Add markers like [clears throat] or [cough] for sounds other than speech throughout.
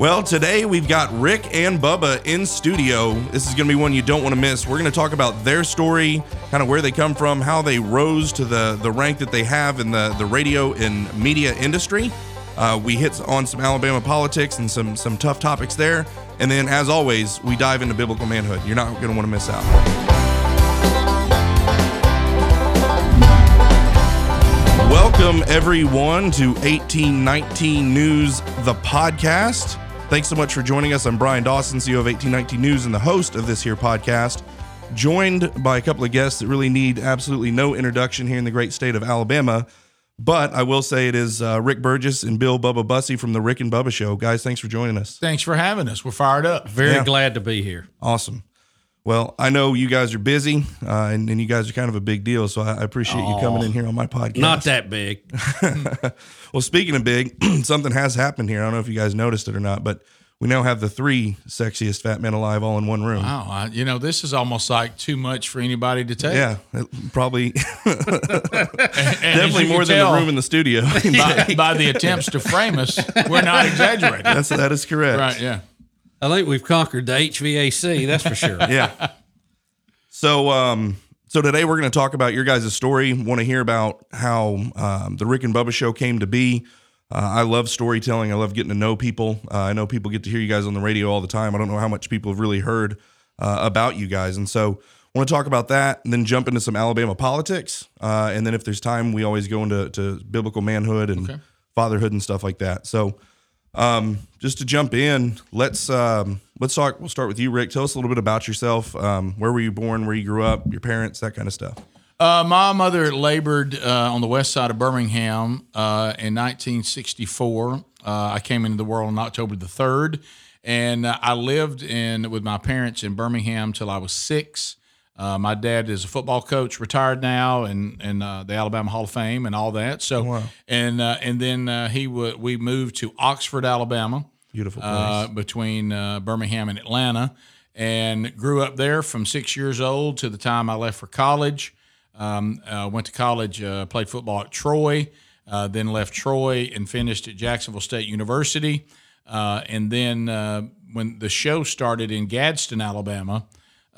Well, today we've got Rick and Bubba in studio. This is going to be one you don't want to miss. We're going to talk about their story, kind of where they come from, how they rose to the, the rank that they have in the, the radio and media industry. Uh, we hit on some Alabama politics and some, some tough topics there. And then, as always, we dive into biblical manhood. You're not going to want to miss out. Welcome, everyone, to 1819 News, the podcast. Thanks so much for joining us. I'm Bryan Dawson, CEO of 1819 News and the host of this here podcast, joined by a couple of guests that really need absolutely no introduction here in the great state of Alabama. But I will say it is uh, Rick Burgess and Bill Bubba Bussey from the Rick and Bubba Show. Guys, thanks for joining us. Thanks for having us. We're fired up. Very Yeah. glad to be here. Awesome. Well, I know you guys are busy, uh, and, and you guys are kind of a big deal, so I, I appreciate you coming in here on my podcast. Not that big. [laughs] [laughs] Well, speaking of big, [clears throat] something has happened here. I don't know if you guys noticed it or not, but we now have the three sexiest fat men alive all in one room. Wow. I, you know, this is almost like too much for anybody to take. Yeah, probably [laughs] And as definitely more than tell the room in the studio. by, by the attempts to frame us. We're not exaggerating. That's that is correct. Right. Yeah. I think we've conquered the HVAC, that's for sure. [laughs] Yeah. So, um, so today we're going to talk about your guys' story. Want to hear about how um, the Rick and Bubba show came to be. Uh, I love storytelling. I love getting to know people. Uh, I know people get to hear you guys on the radio all the time. I don't know how much people have really heard uh, about you guys, and so want to talk about that, and then jump into some Alabama politics, uh, and then if there's time, we always go into to biblical manhood and fatherhood and stuff like that. So, um, just to jump in, let's um, let's talk. We'll start with you, Rick. Tell us a little bit about yourself. Um, where were you born? Where you grew up? Your parents? That kind of stuff. Uh, my mother labored uh, on the west side of Birmingham uh, in 1964. Uh, I came into the world on October the 3rd, and I lived in with my parents in Birmingham till I was six. Uh, my dad is a football coach, retired now, and and uh, the Alabama Hall of Fame and all that. So, and uh, and then uh, he w- we moved to Oxford, Alabama Beautiful place. uh, between uh, Birmingham and Atlanta, and grew up there from six years old to the time I left for college. Um, uh, went to college, uh, played football at Troy, uh, then left Troy and finished at Jacksonville State University. Uh, and then uh, when the show started in Gadsden, Alabama,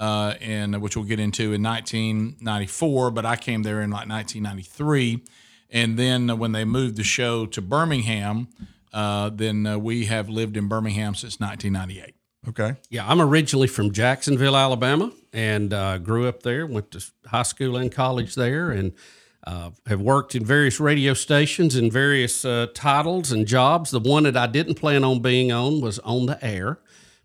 uh, and which we'll get into in 1994, but I came there in like 1993. And then uh, when they moved the show to Birmingham, uh, then uh, we have lived in Birmingham since 1998. okay. Yeah, I'm originally from Jacksonville, Alabama, and uh, grew up there. Went to high school and college there, and uh, have worked in various radio stations in various uh, titles and jobs. The one that I didn't plan on being on was on the air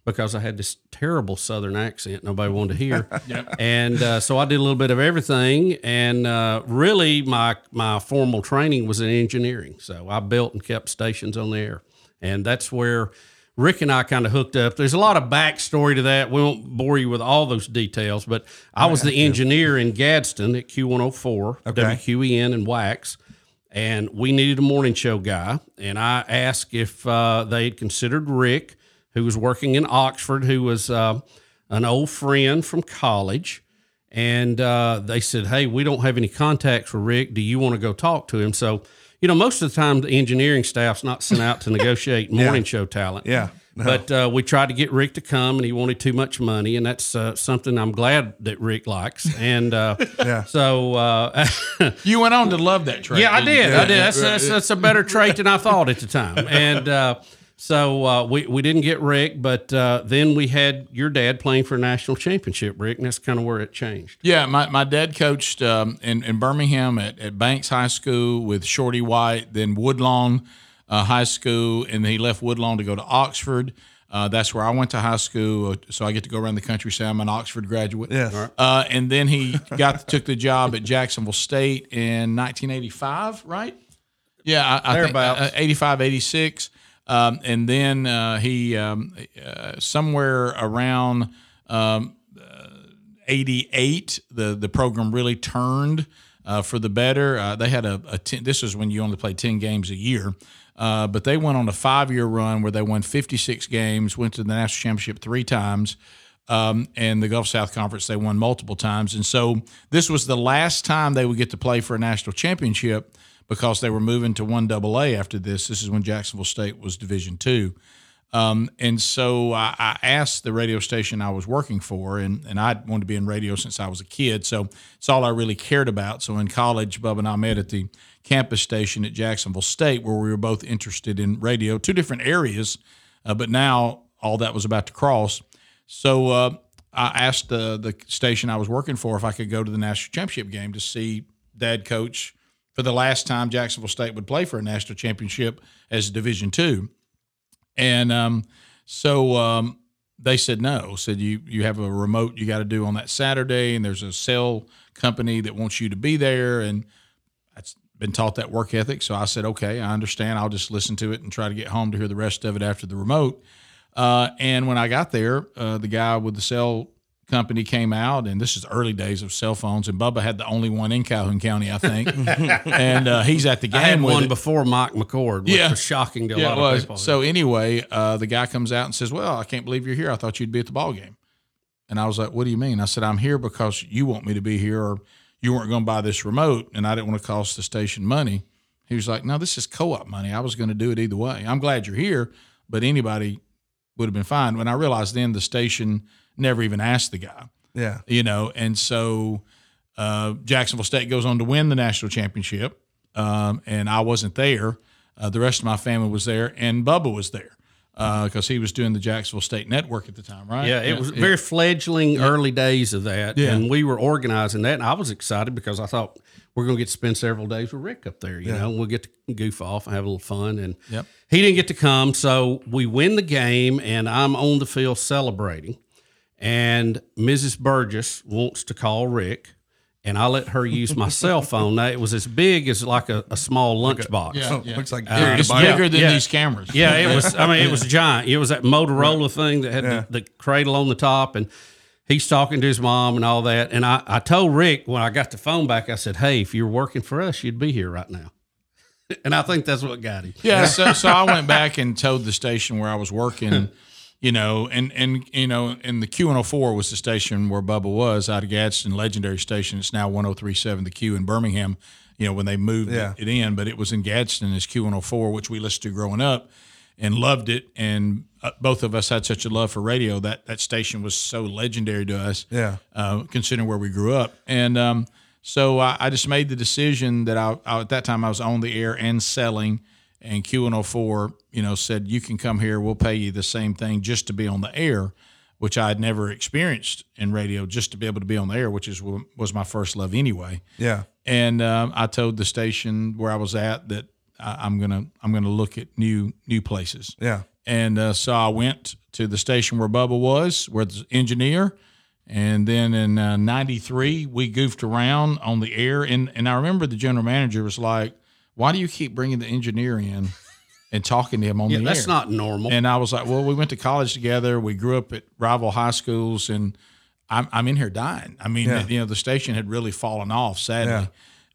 because I had this terrible Southern accent nobody wanted to hear. [laughs] And uh, so I did a little bit of everything. And uh, really, my my formal training was in engineering. So I built and kept stations on the air, and that's where. Rick and I kind of hooked up. There's a lot of backstory to that. We won't bore you with all those details, but I was the engineer in Gadsden at Q104, WQEN, and Wax, and we needed a morning show guy. And I asked if uh, they'd considered Rick, who was working in Oxford, who was uh, an old friend from college. And uh, they said, Hey, we don't have any contacts for Rick. Do you want to go talk to him? So, you know, most of the time the engineering staff's not sent out to [laughs] negotiate morning show talent. Yeah. No. But uh, we tried to get Rick to come, and he wanted too much money, and that's uh, something I'm glad that Rick likes. And uh, [laughs] Yeah. so, uh, [laughs] You went on to love that trade. yeah, I didn't you? did. I did. That's, that's, that's a better trait than I thought at the time. And uh, so uh, we, we didn't get Rick, but uh, then we had your dad playing for a national championship, Rick, and that's kind of where it changed. Yeah, my, my dad coached um, in, in Birmingham at, at Banks High School with Shorty White, then Woodlawn uh, High School, and he left Woodlawn to go to Oxford. Uh, that's where I went to high school, uh, so I get to go around the country. Say I'm an Oxford graduate. Yes. Uh, and then he [laughs] got took the job at Jacksonville State in 1985, right? Yeah, I, I think uh, 85, 86. Um, and then uh, he um, uh, somewhere around um, 88, the the program really turned uh, for the better. Uh, they had a, a 10, this was when you only played 10 games a year. Uh, but they went on a five year run where they won 56 games, went to the national championship three times, um, and the Gulf South Conference they won multiple times. And so this was the last time they would get to play for a national championship because they were moving to one double A after this. This is when Jacksonville State was Division two. Um, and so I, I asked the radio station I was working for, and, and I wanted to be in radio since I was a kid. So it's all I really cared about. So in college, Bubba and I met at the campus station at Jacksonville State, where we were both interested in radio, two different areas, uh, but now all that was about to cross. So uh, I asked the the station I was working for if I could go to the national championship game to see Dad coach for the last time Jacksonville State would play for a national championship as a Division two, and um, so um, they said no. Said you you have a remote you got to do on that Saturday, and there's a cell company that wants you to be there, and that's been taught that work ethic. So I said, okay, I understand. I'll just listen to it and try to get home to hear the rest of it after the remote. Uh, and when I got there, uh, the guy with the cell company came out, and this is early days of cell phones, and Bubba had the only one in Calhoun County, I think, [laughs] and uh, he's at the game I had one it. before Mike McCord, which Yeah. was shocking to a Yeah, lot it of people. So anyway, uh, the guy comes out and says, "Well, I can't believe you're here. I thought you'd be at the ball game." And I was like, "What do you mean?" I said, "I'm here because you want me to be here, or you weren't going to buy this remote, and I didn't want to cost the station money." He was like, "No, this is co-op money. I was going to do it either way. I'm glad you're here, but anybody would have been fine." When I realized then the station never even asked the guy Yeah. you know, and so uh, Jacksonville State goes on to win the national championship, um, and I wasn't there. Uh, the rest of my family was there, and Bubba was there because he was doing the Jacksonville State Network at the time, right? Yeah, it was very fledgling early days of that, Yeah. and we were organizing that. And I was excited because I thought we're going to get to spend several days with Rick up there. You know, we'll get to goof off and have a little fun. And Yep. he didn't get to come, so we win the game, and I'm on the field celebrating. And Mrs. Burgess wants to call Rick, and I let her use my [laughs] cell phone. Now it was as big as like a, a small lunchbox. Yeah, Oh, yeah. Looks like uh, It- it's Biden. bigger than yeah. these cameras. Yeah, it was. I mean, it was [laughs] giant. It was that Motorola thing that had Yeah. the, the cradle on the top, and he's talking to his mom and all that. And I, I told Rick when I got the phone back, I said, "Hey, if you're working for us, you'd be here right now." [laughs] And I think that's what got him. Yeah, so so I went back and told the station where I was working, you know, and and you know, and the Q one hundred four was the station where Bubba was out of Gadsden, legendary station. It's now one zero three seven, the Q in Birmingham. You know, when they moved Yeah. it in, but it was in Gadsden as Q one hundred four, which we listened to growing up and loved it. And uh, both of us had such a love for radio that that station was so legendary to us Yeah. uh, considering where we grew up. And um, so I, I just made the decision that I, I at that time I was on the air and selling, and Q104, you know, said you can come here, we'll pay you the same thing just to be on the air, which I had never experienced in radio, just to be able to be on the air, which is was my first love anyway. Yeah. And um, I told the station where I was at that I, I'm gonna I'm gonna look at new new places. Yeah. And uh, so I went to the station where Bubba was, where the engineer. And then in uh, 93, we goofed around on the air. And, and I remember the general manager was like, Why do you keep bringing the engineer in and talking to him on Yeah, the that's air? That's not normal. And I was like, Well, we went to college together. We grew up at rival high schools. And I'm, I'm in here dying. I mean, Yeah. you know, the station had really fallen off, sadly. Yeah.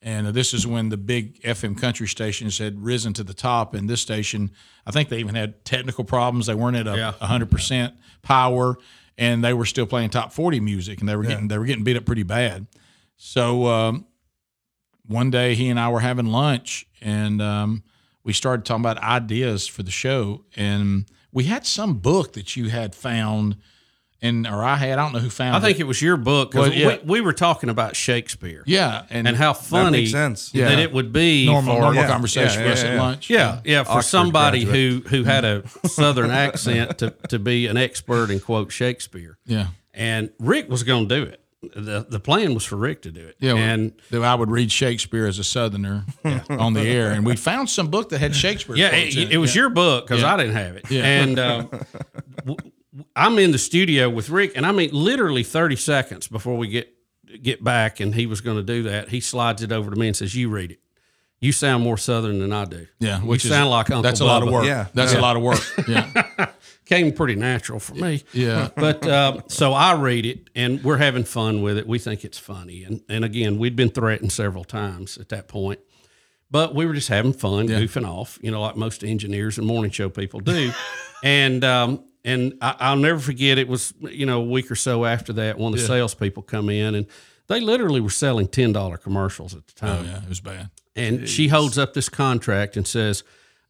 And uh, this is when the big FM country stations had risen to the top. And this station, I think they even had technical problems. They weren't at a Yeah. 100% power, and they were still playing top 40 music, and they were getting they were getting beat up pretty bad. So um, one day he and I were having lunch, and um, we started talking about ideas for the show. And we had some book that you had found, and or I had I don't know who found. It. I think it. it was your book because Well, yeah. we, we were talking about Shakespeare yeah, and, and how funny makes sense. that it would be normal for normal Yeah, conversation yeah, for us yeah, at yeah. lunch. Yeah, yeah. For Oxford somebody graduate. who who had a southern accent to, to be an expert in quote Shakespeare, yeah. and Rick was going to do it. The The plan was for Rick to do it. Yeah, and that I would read Shakespeare as a Southerner [laughs] on the air, and we found some book that had Shakespeare. yeah, quotes in it, it was Yeah. your book because Yeah. I didn't have it. Yeah. And [laughs] um, w- w- I'm in the studio with Rick, and I mean, literally 30 seconds before we get get back, and he was going to do that. He slides it over to me and says, "You read it. You sound more Southern than I do. Yeah, you which is- sound like Uncle That's a lot of work. Yeah. that's Yeah. a lot of work. [laughs] Yeah, Came pretty natural for me. yeah. [laughs] But uh, so I read it, and we're having fun with it. We think it's funny, and and again, we'd been threatened several times at that point, but we were just having fun, goofing off, you know, like most engineers and morning show people do. [laughs] and um, and I, I'll never forget. It was you know a week or so after that, one of the salespeople come in, and they literally were selling ten dollar commercials at the time. Oh yeah, it was bad. And she holds up this contract and says,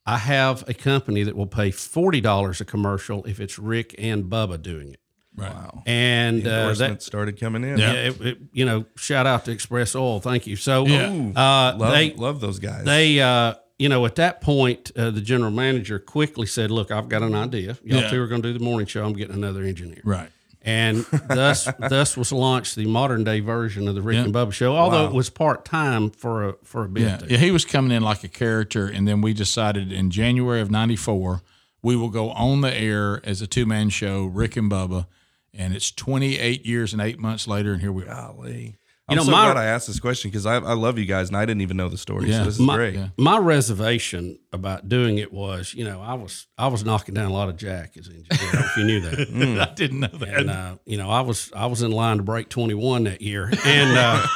I have a company that will pay forty dollars a commercial if it's Rick and Bubba doing it. Right. And uh, that, started coming in. yeah, it, it- you know, shout out to Express Oil. Thank you. So, Yeah. uh, Love, they love those guys. they uh, you know at that point uh, the general manager quickly said, "Look, I've got an idea. Y'all Yeah. two are going to do the morning show. I'm getting another engineer." Right. And [laughs] thus, thus was launched the modern day version of the Rick and Bubba show. Although it was part time for a for a bit. Yeah. yeah. He was coming in like a character, and then we decided in January of '94 we will go on the air as a two man show, Rick and Bubba, and it's 28 years and eight months later, and here we are. Golly. I'm know, so my- glad I asked this question because I, I love you guys and I didn't even know the story. Yeah. So this is My- great. yeah. My reservation about doing it was, you know, I was I was knocking down a lot of jack as an engineer. I don't know if you knew that. [laughs] [laughs] I didn't know that. and uh, you know, I was I was in line to break 21 that year, and uh,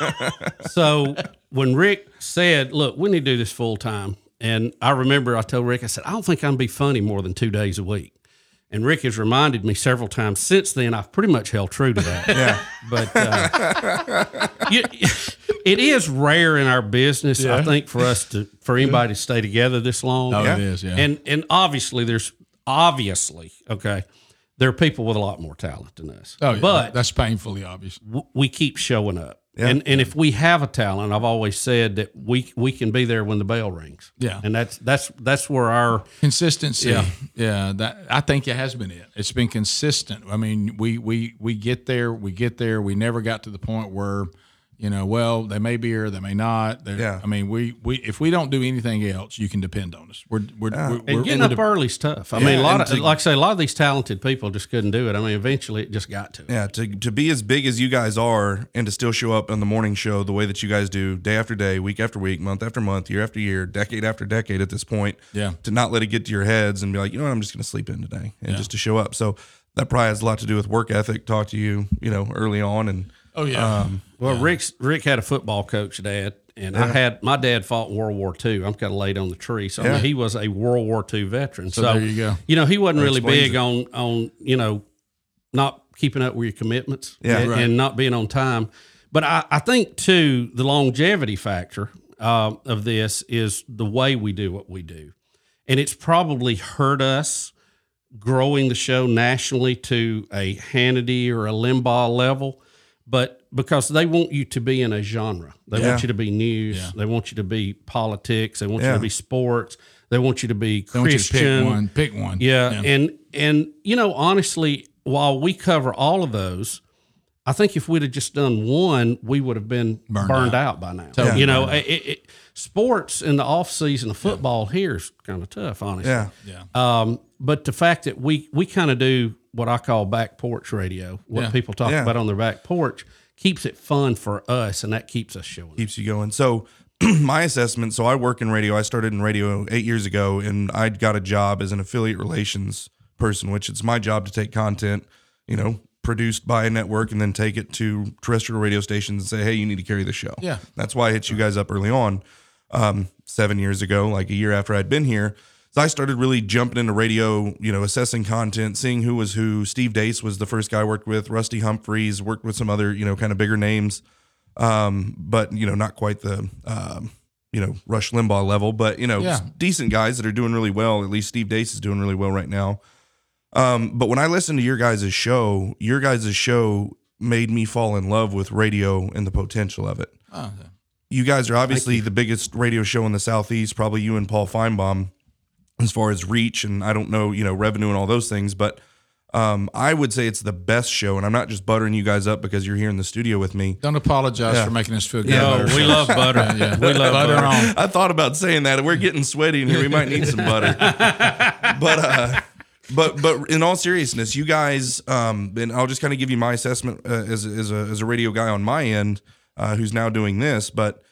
[laughs] so when Rick said, "Look, we need to do this full time," and I remember I told Rick, I said, "I don't think I can be funny more than two days a week." And Rick has reminded me several times since then. I've pretty much held true to that. [laughs] Yeah. but uh, [laughs] you, [laughs] it is rare in our business, I think, for us to for anybody to stay together this long. oh, Yeah. it is. Yeah. And and obviously there's obviously okay, there are people with a lot more talent than us. oh, yeah. but that's painfully obvious. w- we keep showing up. Yeah. And and if we have a talent, I've always said that we we can be there when the bell rings. Yeah. And that's that's that's where our Consistency. Yeah. Yeah. That I think it has been it. It's been consistent. I mean, we we we get there, we get there. We never got to the point where, you know, well, they may be here, they may not. They're- Yeah. I mean, we we if we don't do anything else, you can depend on us. We're we're, we're, and getting we're up de- early is tough. I mean, a lot and of to- like I say, a lot of these talented people just couldn't do it. I mean, eventually it just got to. it. Yeah, to, to be as big as you guys are and to still show up on the morning show the way that you guys do, day after day, week after week, month after month, year after year, decade after decade at this point. Yeah. To not let it get to your heads and be like, you know what, I'm just going to sleep in today and just to show up. So that probably has a lot to do with work ethic, talk to you, you know, early on. And Oh yeah. um, Well, Rick's Rick had a football coach dad, and I had my dad fought in World War II. I'm kind of late on the tree, so I mean, he was a World War II veteran. So, there you go. You know, he wasn't really explains big on on you know not keeping up with your commitments Yeah. and, Right. and not being on time. But I, I think too the longevity factor uh, of this is the way we do what we do, and it's probably hurt us growing the show nationally to a Hannity or a Limbaugh level, but because they want you to be in a genre, they Yeah. want you to be news, Yeah. they want you to be politics, they want you to be sports, they want you to be I want you to Christian. pick one. Pick one. Yeah, and and you know, honestly, while we cover all of those, I think if we'd have just done one, we would have been Burned burned, out. by now. Totally you know, it, it, it- sports in the off season of football here is kind of tough, honestly. yeah, Yeah. Um, but the fact that we we kind of do what I call back porch radio, what Yeah. people talk Yeah. about on their back porch, keeps it fun for us, and that keeps us showing. keeps you going. So [clears throat] my assessment, so I work in radio. I started in radio eight years ago and I got a job as an affiliate relations person, which it's my job to take content, you know, produced by a network and then take it to terrestrial radio stations and say, hey, you need to carry the show. Yeah. That's why I hit you guys up early on, um, seven years ago, like a year after I'd been here. So I started really jumping into radio, you know, assessing content, seeing who was who. Steve Deace was the first guy I worked with. Rusty Humphries worked with some other, you know, kind of bigger names, um, but you know, not quite the, um, you know, Rush Limbaugh level, but you know, Yeah. decent guys that are doing really well. At least Steve Deace is doing really well right now. Um, but when I listened to your guys' show, your guys' show made me fall in love with radio and the potential of it. Oh, You guys are obviously the biggest radio show in the southeast, probably you and Paul Finebaum, as far as reach and I don't know, you know, revenue and all those things, but um, I would say it's the best show, and I'm not just buttering you guys up because you're here in the studio with me. don't apologize Yeah. for making us feel good. Yeah, No, we love butter. [laughs] Yeah. We love butter, butter. on. I thought about saying that. We're getting sweaty in here. We might need some butter. [laughs] but uh, but but in all seriousness, you guys, um, and I'll just kind of give you my assessment uh, as as a as a radio guy on my end, uh, who's now doing this. But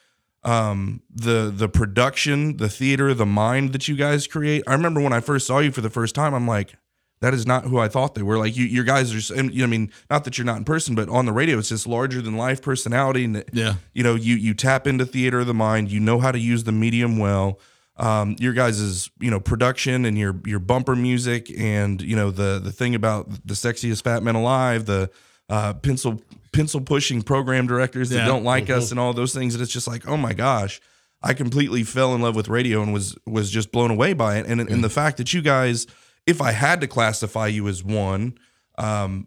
um, the the production, the theater, the mind that you guys create. I remember when I first saw you for the first time, I'm like. That is not who I thought they were. Like you, your guys are. and, you know, I mean, not that you're not in person, but on the radio, it's just larger than life personality. And Yeah. you know you you tap into theater of the mind you know how to use the medium well um, your guys' you know production and your your bumper music and you know the the thing about the sexiest fat men alive the uh, pencil pencil pushing program directors that Yeah. don't like us and all those things and it's just like oh my gosh I completely fell in love with radio and was was just blown away by it. And and the fact that you guys, if I had to classify you as one, um,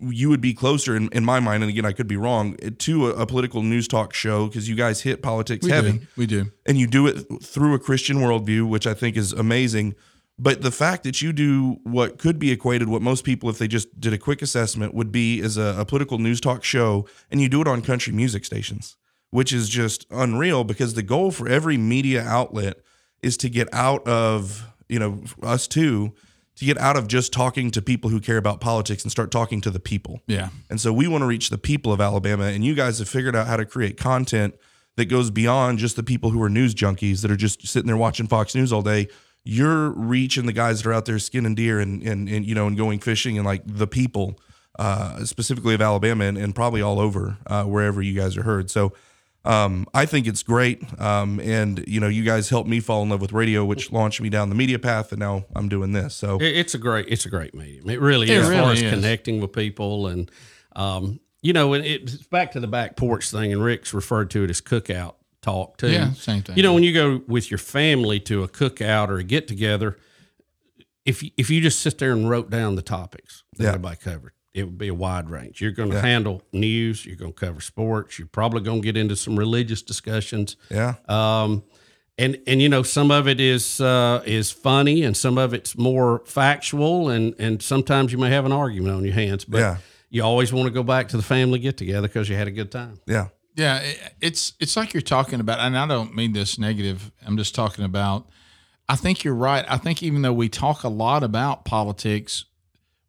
you would be closer in, in my mind. And again, I could be wrong to a, a political news talk show because you guys hit politics We heavy do. We do. and you do it through a Christian worldview, which I think is amazing. But the fact that you do what could be equated, what most people, if they just did a quick assessment, would be as a, a political news talk show, and you do it on country music stations, which is just unreal because the goal for every media outlet is to get out of, you know, us too, to get out of just talking to people who care about politics and start talking to the people. Yeah. And so we want to reach the people of Alabama, and you guys have figured out how to create content that goes beyond just the people who are news junkies that are just sitting there watching Fox News all day. You're reaching the guys that are out there skinning deer and and, and you know and going fishing and like the people, uh, specifically of Alabama and, and probably all over uh, wherever you guys are heard. So. Um, I think it's great, um, and you know, you guys helped me fall in love with radio, which launched me down the media path, and now I'm doing this. So It's a great, it's a great medium. It really It is, as far really as is. connecting with people, and um, you know, and it's back to the back porch thing. And Rick's referred to it as cookout talk too. Yeah, same thing. You know, when you go with your family to a cookout or a get together, if you- if you just sit there and wrote down the topics that Yeah. everybody covered, it would be a wide range. You're going to handle news. You're going to cover sports. You're probably going to get into some religious discussions. yeah, Um, and and you know some of it is uh, is funny, and some of it's more factual, and and sometimes you may have an argument on your hands. But Yeah. you always want to go back to the family get together because you had a good time. yeah, Yeah, it's it's like you're talking about, and I don't mean this negative. I'm just talking about. I think you're right. I think even though we talk a lot about politics,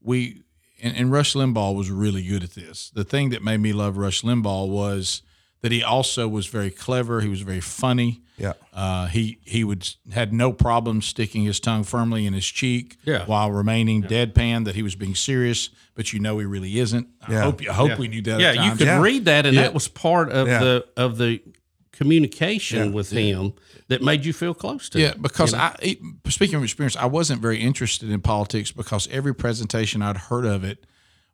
we and, and Rush Limbaugh was really good at this. The thing that made me love Rush Limbaugh was that he also was very clever. He was very funny. yeah, Uh, he he would had no problem sticking his tongue firmly in his cheek Yeah. while remaining deadpan that he was being serious, but you know he really isn't. I Yeah. hope I hope Yeah. we knew that. Yeah, at you could Yeah. read that, and Yeah. that was part of Yeah. the of the communication Yeah. with him that made you feel close to. Him. Yeah, him. because I speaking of experience, I wasn't very interested in politics because every presentation I'd heard of it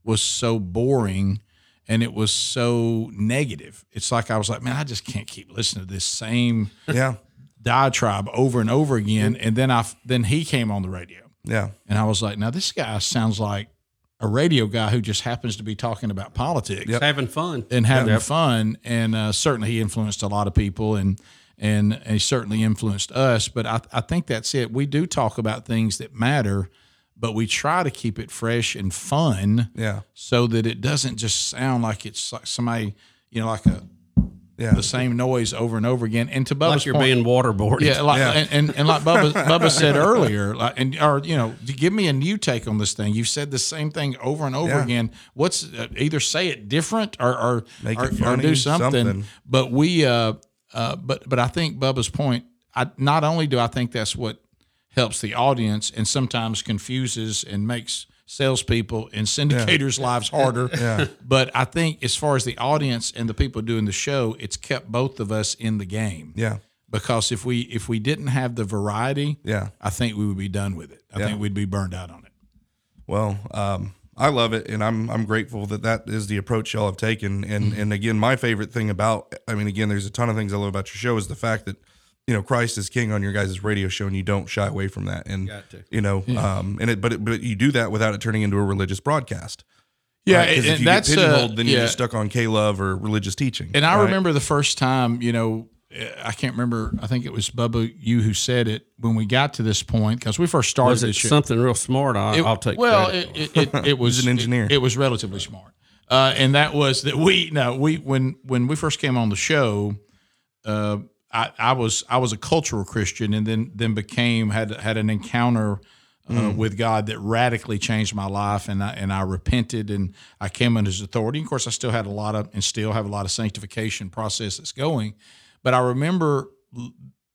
was so boring and it was so negative. It's like I was like, man, I just can't keep listening to this same yeah, diatribe over and over again. And then I then he came on the radio, yeah, and I was like, now this guy sounds like a radio guy who just happens to be talking about politics Just having fun. and having fun. And uh, certainly he influenced a lot of people and and, and he certainly influenced us. But I, I think that's it. We do talk about things that matter, but we try to keep it fresh and fun yeah, so that it doesn't just sound like it's like somebody, you know, like a yeah. the same noise over and over again. And to Bubba's Like you're point, being waterboarded. yeah, like Yeah. And, and and like Bubba, [laughs] Bubba said earlier, like and or you know, give me a new take on this thing. You've said the same thing over and over Yeah. again. What's uh, either say it different or or, Make or, it or do something. something. But we, uh, uh, but but I think Bubba's point. I not only do I think that's what helps the audience, and sometimes confuses and makes salespeople and syndicators' lives harder. [laughs] Yeah. But I think as far as the audience and the people doing the show, it's kept both of us in the game yeah, because if we if we didn't have the variety, yeah. I think we would be done with it. I Yeah. think we'd be burned out on it. Well, um, I love it, and I'm I'm grateful that that is the approach y'all have taken. And Mm-hmm. and again, my favorite thing about, I mean, again, there's a ton of things I love about your show is the fact that you know Christ is King on your guys' radio show, and you don't shy away from that. And you know, um, and it, but it, but you do that without it turning into a religious broadcast. Yeah, right? 'Cause and, if you that's get pigeonholed, uh, then yeah. you're just stuck on K love or religious teaching. And I right? remember the first time, you know, I can't remember. I think it was Bubba you who said it when we got to this point because we first started Was it this show. something real smart? I, It- I'll take well, credit. it, it, it, [laughs] it was an engineer. It, it was relatively smart, uh, and that was that we no we when when we first came on the show, uh, I, I was I was a cultural Christian, and then then became had had an encounter. Uh, With God, that radically changed my life, and I and I repented, and I came under His authority. Of course, I still had a lot of, and still have a lot of sanctification process that's going. But I remember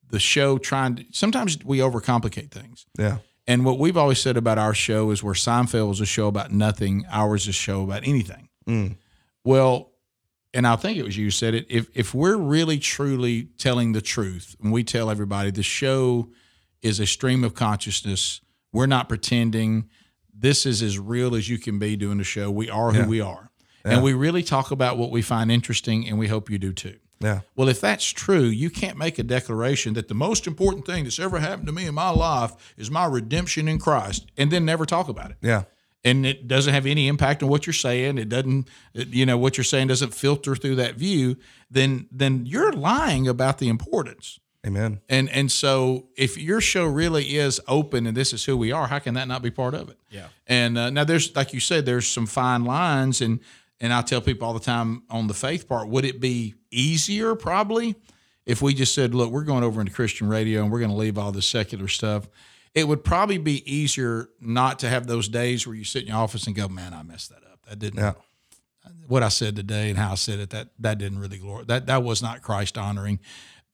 the show trying to. Sometimes we overcomplicate things, yeah, and what we've always said about our show is where Seinfeld was a show about nothing, ours is a show about anything. Mm. Well, and I think it was you who said it. If if we're really truly telling the truth, and we tell everybody the show is a stream of consciousness, we're not pretending. This is as real as you can be doing the show. We are who Yeah. we are. Yeah. And we really talk about what we find interesting, and we hope you do too. Yeah. Well, if that's true, you can't make a declaration that the most important thing that's ever happened to me in my life is my redemption in Christ and then never talk about it. Yeah. And it doesn't have any impact on what you're saying. It doesn't, it- you know, what you're saying doesn't filter through that view. Then, then you're lying about the importance. Amen. And and so if your show really is open and this is who we are, how can that not be part of it? Yeah. And uh, now there's like you said, there's some fine lines, and and I tell people all the time on the faith part, would it be easier probably if we just said, look, we're going over into Christian radio and we're going to leave all this secular stuff. It would probably be easier not to have those days where you sit in your office and go, man, I messed that up. That didn't Yeah. what I said today and how I said it, that that didn't really glory. That that was not Christ honoring.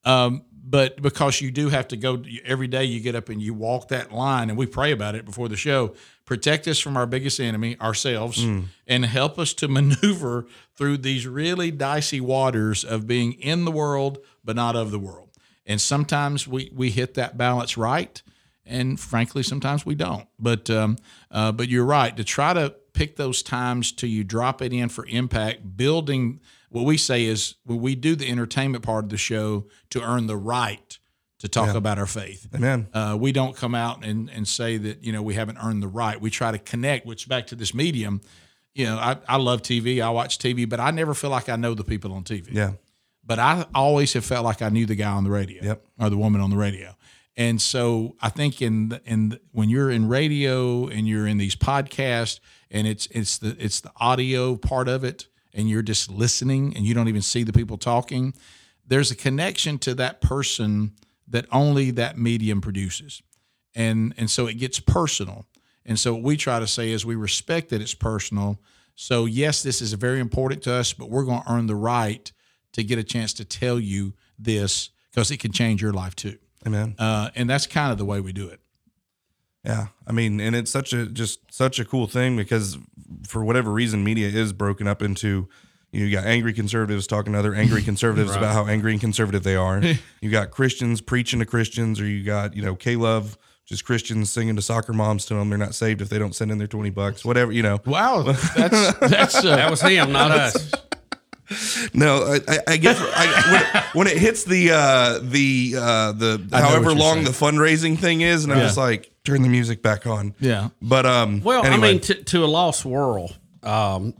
Um, but because you do have to go every day, you get up and you walk that line, and we pray about it before the show. Protect us from our biggest enemy, ourselves, and help us to [laughs] maneuver through these really dicey waters of being in the world but not of the world. And sometimes we we hit that balance right, and frankly, sometimes we don't. But um, uh, but you're right to try to pick those times till you drop it in for impact, building what we say is when we do the entertainment part of the show to earn the right to talk about our faith. Amen. Uh, we don't come out and, and say that you know we haven't earned the right. We try to connect, which back to this medium. You know, I, I love TV. I watch TV, but I never feel like I know the people on TV Yeah. but I always have felt like I knew the guy on the radio Yep. or the woman on the radio. And so I think in the, in the, when you're in radio and you're in these podcasts and it's it's the it's the audio part of it and you're just listening and you don't even see the people talking, there's a connection to that person that only that medium produces. And and so it gets personal. And so what we try to say is we respect that it's personal. So yes, this is very important to us, but we're going to earn the right to get a chance to tell you this because it can change your life too. Amen. Uh, and that's kind of the way we do it. Yeah, I mean, and it's such a just such a cool thing because for whatever reason, media is broken up into. You, know, you got angry conservatives talking to other angry [laughs] conservatives about how angry and conservative they are. [laughs] you got Christians preaching to Christians, or you got you know K Love just Christians singing to soccer moms to them they're not saved if they don't send in their twenty bucks, whatever you know. Wow, [laughs] that's that's uh, That was him, not us. No, I, I, I guess I, when, it, when it hits the uh, the uh, the however long saying. the fundraising thing is, and I'm Yeah. just like turn the music back on. yeah. But um, Well, anyway, I mean, to, to a lost world, um,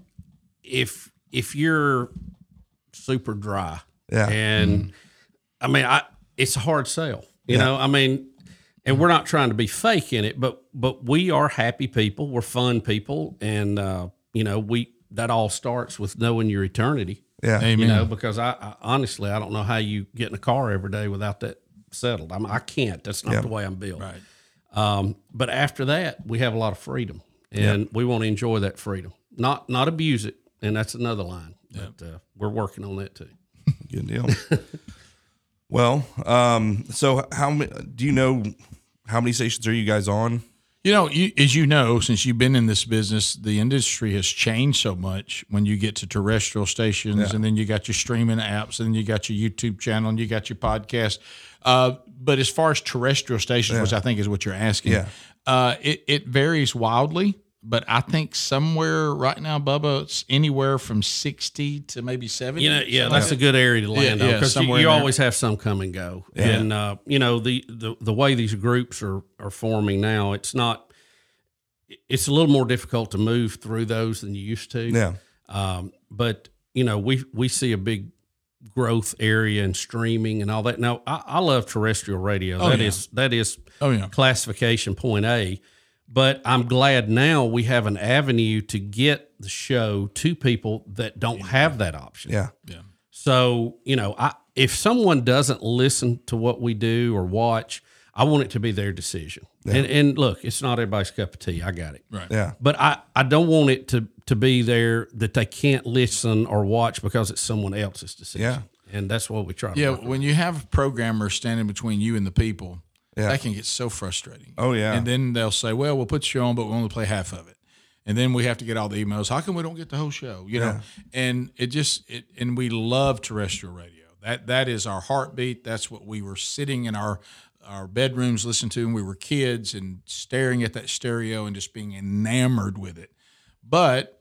if if you're super dry, Yeah. and I mean, I it's a hard sell. You know, I mean, and we're not trying to be fake in it, but but we are happy people. We're fun people, and uh, you know, we that all starts with knowing your eternity. yeah, Amen. You know, because I, I honestly I don't know how you get in a car every day without that settled. I'm, I can't. That's not Yeah. the way I'm built. Right. Um, but after that, we have a lot of freedom, and we want to enjoy that freedom, not not abuse it. And that's another line. But uh, we're working on that too. [laughs] Good deal. well, um, so how many? Do you know how many stations are you guys on? You know, you, as you know, since you've been in this business, the industry has changed so much. When you get to terrestrial stations, and then you got your streaming apps, and then you got your YouTube channel, and you got your podcast. Uh, but as far as terrestrial stations, which I think is what you're asking, Yeah. uh, it it varies wildly. But I think somewhere right now, Bubba, it's anywhere from sixty to maybe seventy. You know, yeah, something that's a good area to land Yeah, on because somewhere you, in there. always have some come and go. And uh, you know the, the the way these groups are are forming now, it's not. It's a little more difficult to move through those than you used to. Yeah, Um, but you know, we we see a big growth area in streaming and all that. Now, I, I love terrestrial radio. That is yeah. that is Oh yeah. classification point A. But I'm glad now we have an avenue to get the show to people that don't have that option. yeah, Yeah. So, you know, I if someone doesn't listen to what we do or watch, I want it to be their decision. And and look, it's not everybody's cup of tea. I got it. Right. yeah, But I, I don't want it to, to be there that they can't listen or watch because it's someone else's decision. Yeah. And that's what we try to Yeah, work on. when you have programmers standing between you and the people, Yeah. that can get so frustrating. Oh, yeah. And then they'll say, "Well, we'll put the show on, but we'll only play half of it." And then we have to get all the emails. How come we don't get the whole show? You know, and it just it, and we love terrestrial radio. That that is our heartbeat. That's what we were sitting in our our bedrooms listening to when we were kids and staring at that stereo and just being enamored with it. But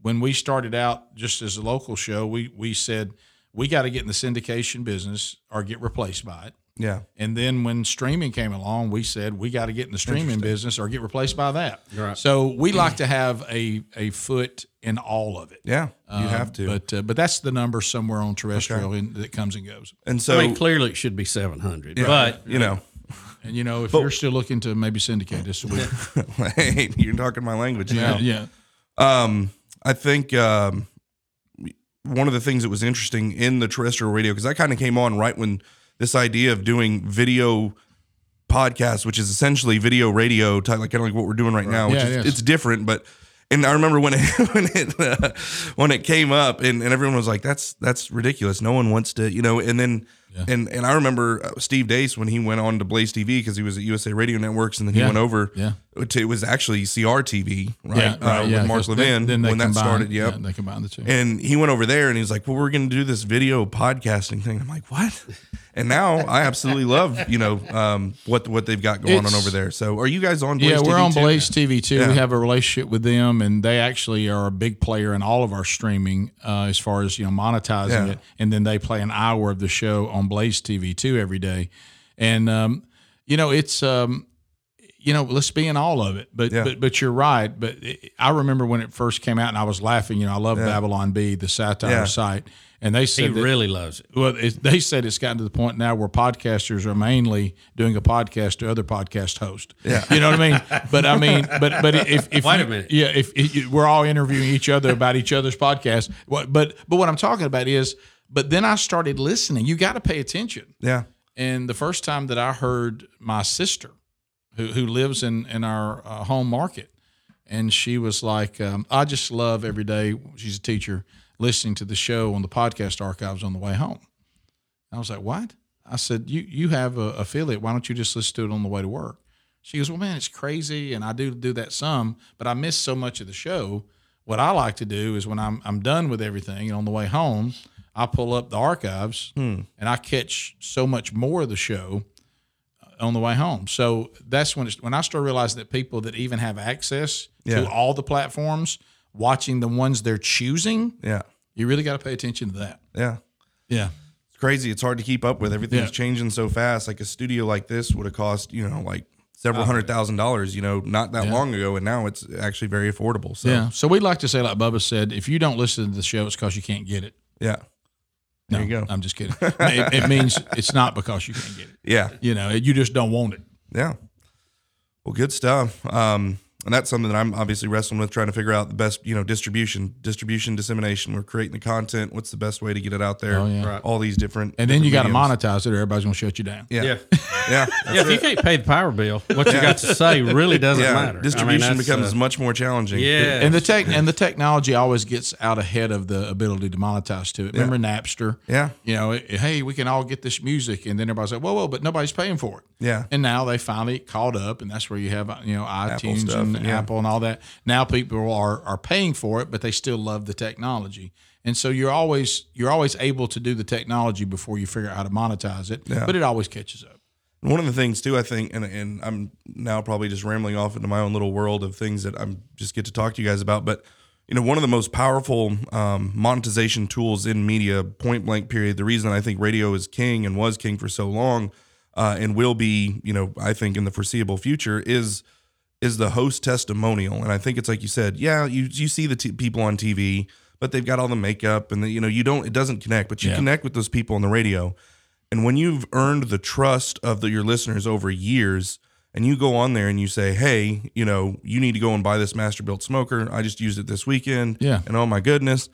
when we started out just as a local show, we we said we got to get in the syndication business or get replaced by it. Yeah. And then when streaming came along, we said we got to get in the streaming business or get replaced by that. Right. So we like to have a a foot in all of it. Yeah. You Um, have to. But uh, but that's the number somewhere on terrestrial in, that comes and goes. and so, I mean, clearly it should be 700, yeah, but you know, And you know, if you're still looking to maybe syndicate this, we, [laughs] hey, you're talking my language now. yeah, Um, I think um, one of the things that was interesting in the terrestrial radio because I kind of came on right when this idea of doing video podcasts, which is essentially video radio, type, like kind of like what we're doing right now, which Yeah, is, it is. it's different, but. And I remember when it [laughs] when it uh, when it came up, and, and everyone was like, "That's that's ridiculous. No one wants to, you know." And then and and I remember uh, Steve Deace when he went on to Blaze TV because he was at USA Radio Networks, and then he Yeah. went over. Yeah. to, it was actually CRTV, right? yeah, uh, right, yeah. with Mark Levin then, then they when that started. Yep. yeah, they combined the two. And he went over there and he was like, "Well, we're going to do this video podcasting thing." I'm like, "What?" And now I absolutely love you know um, what what they've got going on over there. So, are you guys on? Blaze yeah, we're TV on too? Blaze TV too. Yeah. We have a relationship with them, and they actually are a big player in all of our streaming uh, as far as you know monetizing Yeah. it. And then they play an hour of the show on Blaze TV too every day. And um, you know, it's um, you know, let's be in all of it. But Yeah. but but you're right. But it, I remember when it first came out, and I was laughing. You know, I love Babylon Bee, the satire Yeah. site, and they he said that, really loves it. well, it, they said it's gotten to the point now where podcasters are mainly doing a podcast to other podcast hosts. Yeah. you know what I mean. But I mean, but but if, if Wait a minute. yeah, if, if you- we're all interviewing each other about each other's podcast, what? But but what I'm talking about is, but then I started listening. You got to pay attention. Yeah, And the first time that I heard my sister, who who lives in in our uh, home market, and she was like, um, "I just love every day." She's a teacher, listening to the show on the podcast archives on the way home. I was like, "What?" I said, "You you have a affiliate. Why don't you just listen to it on the way to work?" She goes, "Well, man, it's crazy, and I do do that some, but I miss so much of the show. What I like to do is when I'm I'm done with everything and on the way home, I pull up the archives hmm. and I catch so much more of the show uh, on the way home. So that's when it's, when I start realizing that people that even have access Yeah. to all the platforms, watching the ones they're choosing, yeah, you really got to pay attention to that. yeah. Yeah. It's crazy. It's hard to keep up with. Everything's Yeah. changing so fast. Like a studio like this would have cost you know like several hundred uh, thousand dollars. You know, not that Yeah. long ago, and now it's actually very affordable. So Yeah. So we'd like to say, like Bubba said, if you don't listen to the show, it's because you can't get it. yeah. There you go. I'm just kidding. it, it means it's not because you can't get it. Yeah. You know, you just don't want it. Yeah. Well, good stuff. Um, and that's something that I'm obviously wrestling with, trying to figure out the best, you know, distribution, distribution, dissemination. We're creating the content. What's the best way to get it out there? Oh, yeah. Right. All these different. And then you got to monetize it, or everybody's going to shut you down. Yeah. Yeah. [laughs] Yeah. Yeah, if you can't pay the power bill, what you got to say really doesn't Yeah. matter. I mean, Distribution becomes uh, much more challenging. yeah. And the tech and the technology always gets out ahead of the ability to monetize to it. Remember Napster? Yeah. You know, it- hey, we can all get this music, and then everybody's like, whoa, whoa, but nobody's paying for it. Yeah. And now they finally caught up, and that's where you have you know iTunes stuff, and yeah. Apple and all that. Now people are are paying for it, but they still love the technology. And so you're always you're always able to do the technology before you figure out how to monetize it. Yeah. But it always catches up. One of the things too, I think, and, and I'm now probably just rambling off into my own little world of things that I'm just get to talk to you guys about. But you know, one of the most powerful um, monetization tools in media, point blank period. The reason I think radio is king and was king for so long, uh, and will be, you know, I think in the foreseeable future is is the host testimonial. And I think it's like you said, yeah, you you see the t- people on TV, but they've got all the makeup, and the, you know, you don't, it doesn't connect, but you Yeah. connect with those people on the radio. And when you've earned the trust of the, your listeners over years, and you go on there and you say, "Hey, you know, you need to go and buy this Masterbuilt smoker. I just used it this weekend, Yeah. and oh my goodness."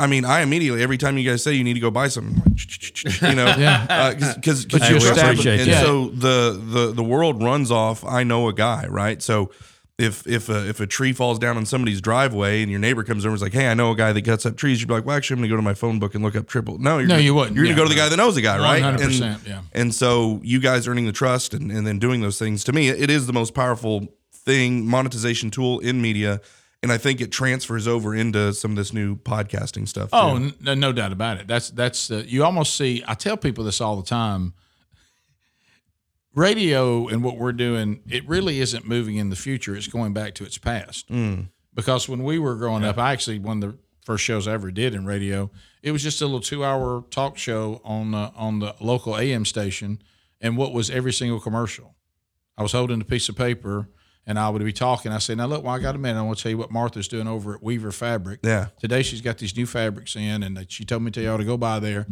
I mean, I immediately every time you guys say you need to go buy something, like, you know, Yeah. Uh, because But because you you trust them. appreciate and so the the the world runs off. I know a guy, right? So if if a, if a tree falls down on somebody's driveway and your neighbor comes over and is like, "Hey, I know a guy that cuts up trees," you'd be like, "Well, actually, I'm going to go to my phone book and look up triple." No, you're No, gonna, you wouldn't. You're going to Yeah, go to the guy that knows a guy, right? 100%, And, yeah. and so you guys earning the trust and, and then doing those things to me, it is the most powerful thing monetization tool in media. And I think it transfers over into some of this new podcasting stuff. Oh, n- no doubt about it. That's that's uh, you almost see. I tell people this all the time. Radio and what we're doing, it really isn't moving in the future. It's going back to its past. Because when we were growing up, I actually one of the first shows I ever did in radio. It was just a little two hour talk show on uh, on the local AM station, and what was every single commercial. I was holding a piece of paper and I would be talking. I said, "Now look, well, I got a minute. I want to tell you what Martha's doing over at Weaver Fabric. Yeah. today she's got these new fabrics in, and she told me to y'all to go by there.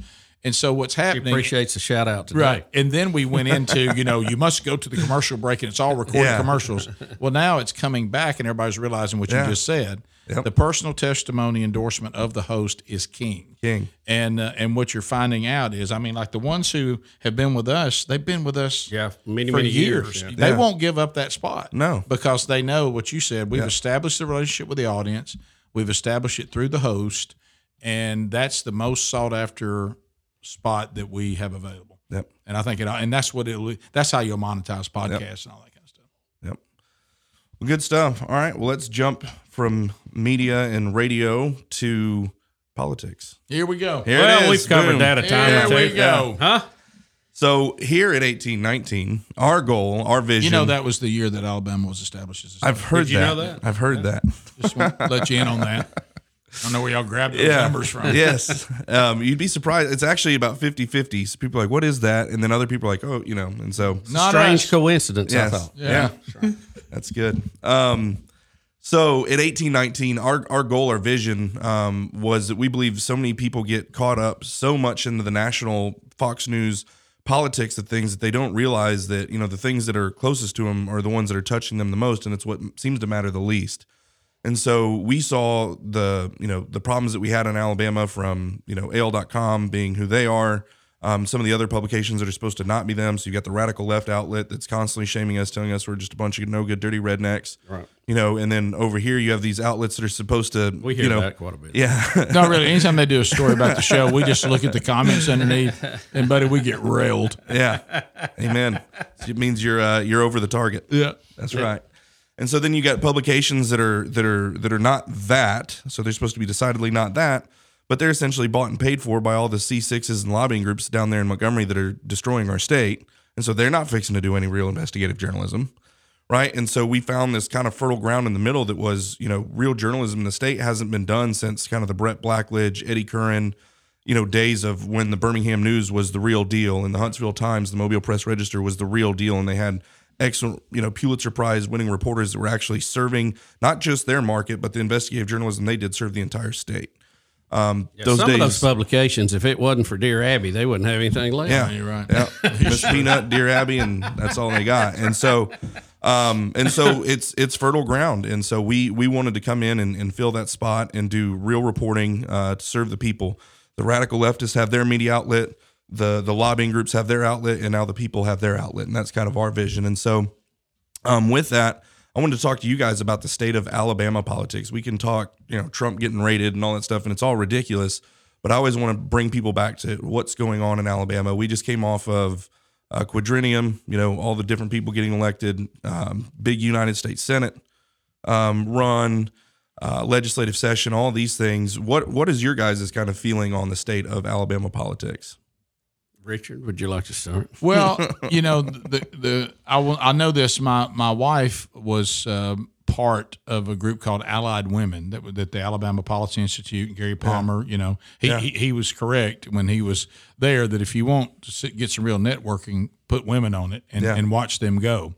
And so what's He happening? appreciates the shout out today. Right. And then we went into, you know, you must go to the commercial break and it's all recorded Yeah. commercials. Well, now it's coming back and everybody's realizing what Yeah. you just said. Yep. The personal testimony endorsement of the host is king. King. And uh, and what you're finding out is, I mean, like the ones who have been with us, they've been with us Yeah, many for many years. years. yeah. They Yeah. won't give up that spot. No. Because they know what you said. We've Yeah. established the relationship with the audience. We've established it through the host. And that's the most sought after spot that we have available. Yep. And I think it, and that's what it. That's how you'll monetize podcasts and all that kind of stuff. Yep. Well, good stuff. All right. Well, let's jump from media and radio to politics. Here we go. Here Well, is. we've covered Boom. that a time Here or two. we go. Huh? So here at 1819, our goal, our vision. You know that was the year that Alabama was established as a state. I've heard Did you that. know that? I've heard that. Just want to let you in on that. I don't know where y'all grabbed those Yeah. numbers from. [laughs] yes. Um, you'd be surprised. It's actually about 50 50. So people are like, what is that? And then other people are like, oh, you know, and so Not Strange us. coincidence, I Yes. thought. Yeah. That's good. Um, so at 1819, our, our goal, our vision um, was that we believe so many people get caught up so much into the national Fox News politics of things that they don't realize that, you know, the things that are closest to them are the ones that are touching them the most. And it's what seems to matter the least. And so we saw the, you know, the problems that we had in Alabama from, you know, al.com being who they are, um, some of the other publications that are supposed to not be them. So you got the radical left outlet that's constantly shaming us, telling us we're just a bunch of no good, dirty rednecks. Right. You know, and then over here you have these outlets that are supposed to, We hear you know, that quite a bit. yeah, [laughs] Not really. Anytime they do a story about the show, we just look at the comments underneath, and buddy, we get railed. yeah, amen. It means you're uh, you're over the target. Yeah. That's right. And so then you got publications that are that are that are not that. So they're supposed to be decidedly not that, but they're essentially bought and paid for by all the C6s and lobbying groups down there in Montgomery that are destroying our state. And so they're not fixing to do any real investigative journalism. Right. And so we found this kind of fertile ground in the middle that was, you know, real journalism in the state hasn't been done since kind of the Brett Blackledge, Eddie Curran, you know, days of when the Birmingham News was the real deal and the Huntsville Times, the Mobile Press Register was the real deal. And they had excellent, you know, Pulitzer Prize winning reporters that were actually serving not just their market, but the investigative journalism they did serve the entire state. Um, those Some days, of those publications, if it wasn't for Dear Abby, they wouldn't have anything left. yeah, You're right. Yeah, [laughs] Miss Peanut, Dear Abby, and that's all they got. And so, um, and so it's it's fertile ground. And so we we wanted to come in and, and fill that spot and do real reporting uh, to serve the people. The radical leftists have their media outlet. The the lobbying groups have their outlet, and now the people have their outlet, and that's kind of our vision. And so, um, with that, I wanted to talk to you guys about the state of Alabama politics. We can talk, you know, Trump getting raided and all that stuff, and it's all ridiculous. But I always want to bring people back to what's going on in Alabama. We just came off of uh, quadrennium, you know, all the different people getting elected, um, big United States Senate um, run, uh, legislative session, all these things. What what is your guys' kind of feeling on the state of Alabama politics? Richard, would you like to start? [laughs] Well, you know, the the I will, I know this. My my wife was um, part of a group called Allied Women that that the Alabama Policy Institute. Gary Palmer, you know, he, Yeah. he he was correct when he was there that if you want to sit, get some real networking, put women on it and, Yeah. and watch them go.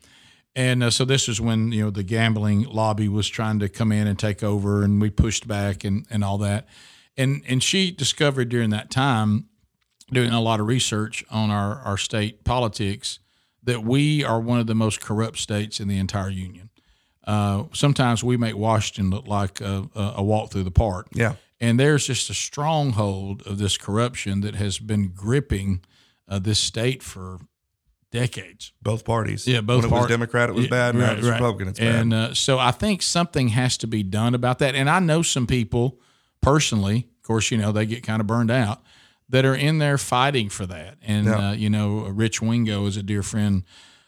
And uh, so this was when you know the gambling lobby was trying to come in and take over, and we pushed back and and all that. And and she discovered during that time doing a lot of research on our, our state politics that we are one of the most corrupt states in the entire union. Uh, sometimes we make Washington look like a, a, walk through the park. Yeah. And there's just a stronghold of this corruption that has been gripping uh, this state for decades. Both parties. Yeah, both When it was Democrat, it was Yeah, bad. Now right, it's right. Republican, it's bad. And uh, so I think something has to be done about that. And I know some people personally, of course, you know, they get kind of burned out, that are in there fighting for that. And, Yeah. uh, you know, Rich Wingo is a dear friend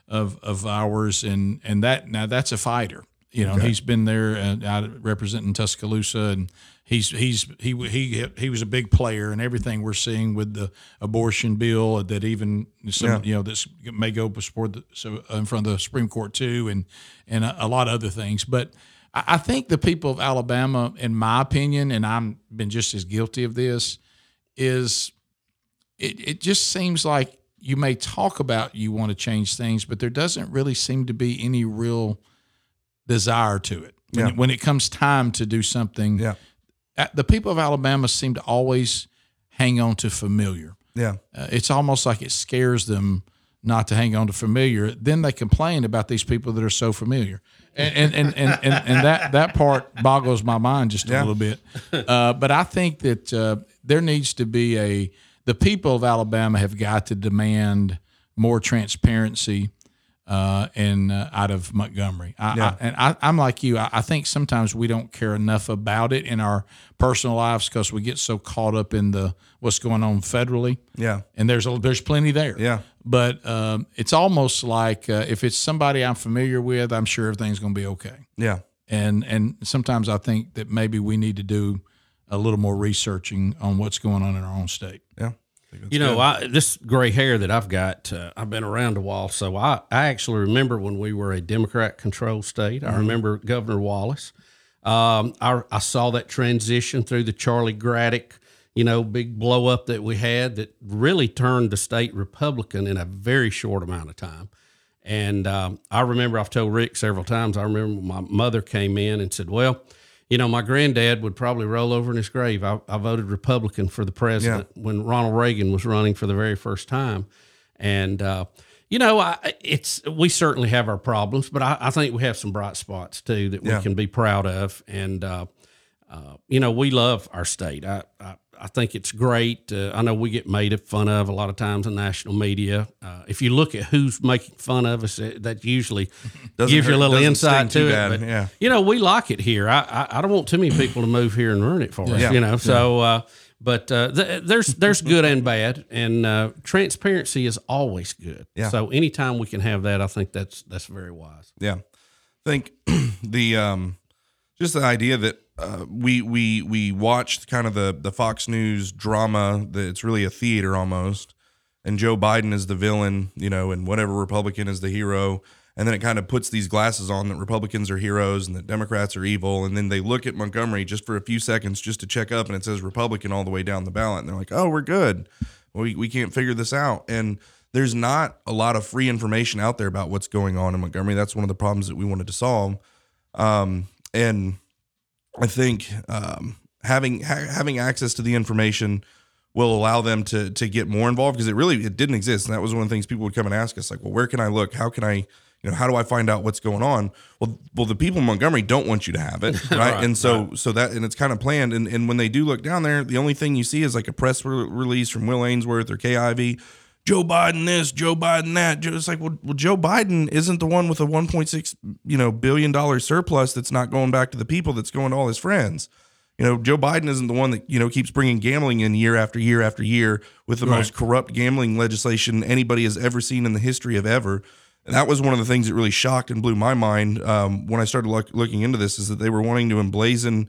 of, of ours. And, and that, now that's a fighter. You know, he's been there uh, representing Tuscaloosa, and he's he's he he he was a big player in everything we're seeing with the abortion bill that even some Yeah. you know this may go before the so in front of the Supreme Court too, and and a, a lot of other things. But I, I think the people of Alabama, in my opinion, and I've been just as guilty of this, is it, it just seems like you may talk about you want to change things, but there doesn't really seem to be any real desire to it. When, Yeah. it, when it comes time to do something, Yeah. uh, the people of Alabama seem to always hang on to familiar. Yeah. Uh, it's almost like it scares them not to hang on to familiar. Then they complain about these people that are so familiar, and and and and, and, and that that part boggles my mind just a Yeah. little bit. Uh, but I think that uh, there needs to be a the people of Alabama have got to demand more transparency. Uh, and uh, out of Montgomery, I, I, and I, I'm like you. I, I think sometimes we don't care enough about it in our personal lives because we get so caught up in the what's going on federally Yeah. and there's a, there's plenty there. Yeah. But um, it's almost like uh, if it's somebody I'm familiar with, I'm sure everything's going to be okay. Yeah. And and sometimes I think that maybe we need to do a little more researching on what's going on in our own state. Yeah. You know, I, this gray hair that I've got, uh, I've been around a while. So I, I actually remember when we were a Democrat controlled state. I remember Governor Wallace. Um, I, I saw that transition through the Charlie Graddick, you know, big blow up that we had that really turned the state Republican in a very short amount of time. And um, I remember I've told Rick several times. I remember my mother came in and said, "Well, you know, my granddad would probably roll over in his grave. I, I voted Republican for the president when Ronald Reagan was running for the very first time, and uh, you know, I, it's we certainly have our problems, but I, I think we have some bright spots too that Yeah. we can be proud of. And uh, uh, you know, we love our state. I, I, I think it's great. Uh, I know we get made fun of a lot of times in national media. Uh, if you look at who's making fun of us, it, that usually [laughs] Doesn't gives you a little insight to it. bad, But, yeah. you know, we like it here. I, I, I don't want too many people to move here and ruin it for us. Yeah. You know, so uh, but uh, th- there's there's good and bad, and uh, transparency is always good. Yeah. So anytime we can have that, I think that's that's very wise. Yeah. I think [clears throat] the um just the idea that uh, we we we watched kind of the the Fox News drama that it's really a theater almost, and Joe Biden is the villain, you know, and whatever Republican is the hero, and then it kind of puts these glasses on that Republicans are heroes and that Democrats are evil, and then they look at Montgomery just for a few seconds just to check up, and it says Republican all the way down the ballot, and they're like, oh, we're good, we we can't figure this out, and there's not a lot of free information out there about what's going on in Montgomery. That's one of the problems that we wanted to solve. Um, and I think um, having ha- having access to the information will allow them to to get more involved because it really it didn't exist, and that was one of the things people would come and ask us like, well, where can I look? How can I you know how do I find out what's going on? Well, well, the people in Montgomery don't want you to have it, [laughs] right? and so so that and it's kind of planned. And and when they do look down there, the only thing you see is like a press re- release from Will Ainsworth or Kay Ivey. Joe Biden this, Joe Biden that. It's like, well, well, Joe Biden isn't the one with a 1.6 you know billion dollar surplus that's not going back to the people. That's going to all his friends. You know, Joe Biden isn't the one that you know keeps bringing gambling in year after year after year with the most corrupt gambling legislation anybody has ever seen in the history of ever. And that was one of the things that really shocked and blew my mind um, when I started look, looking into this. Is that they were wanting to emblazon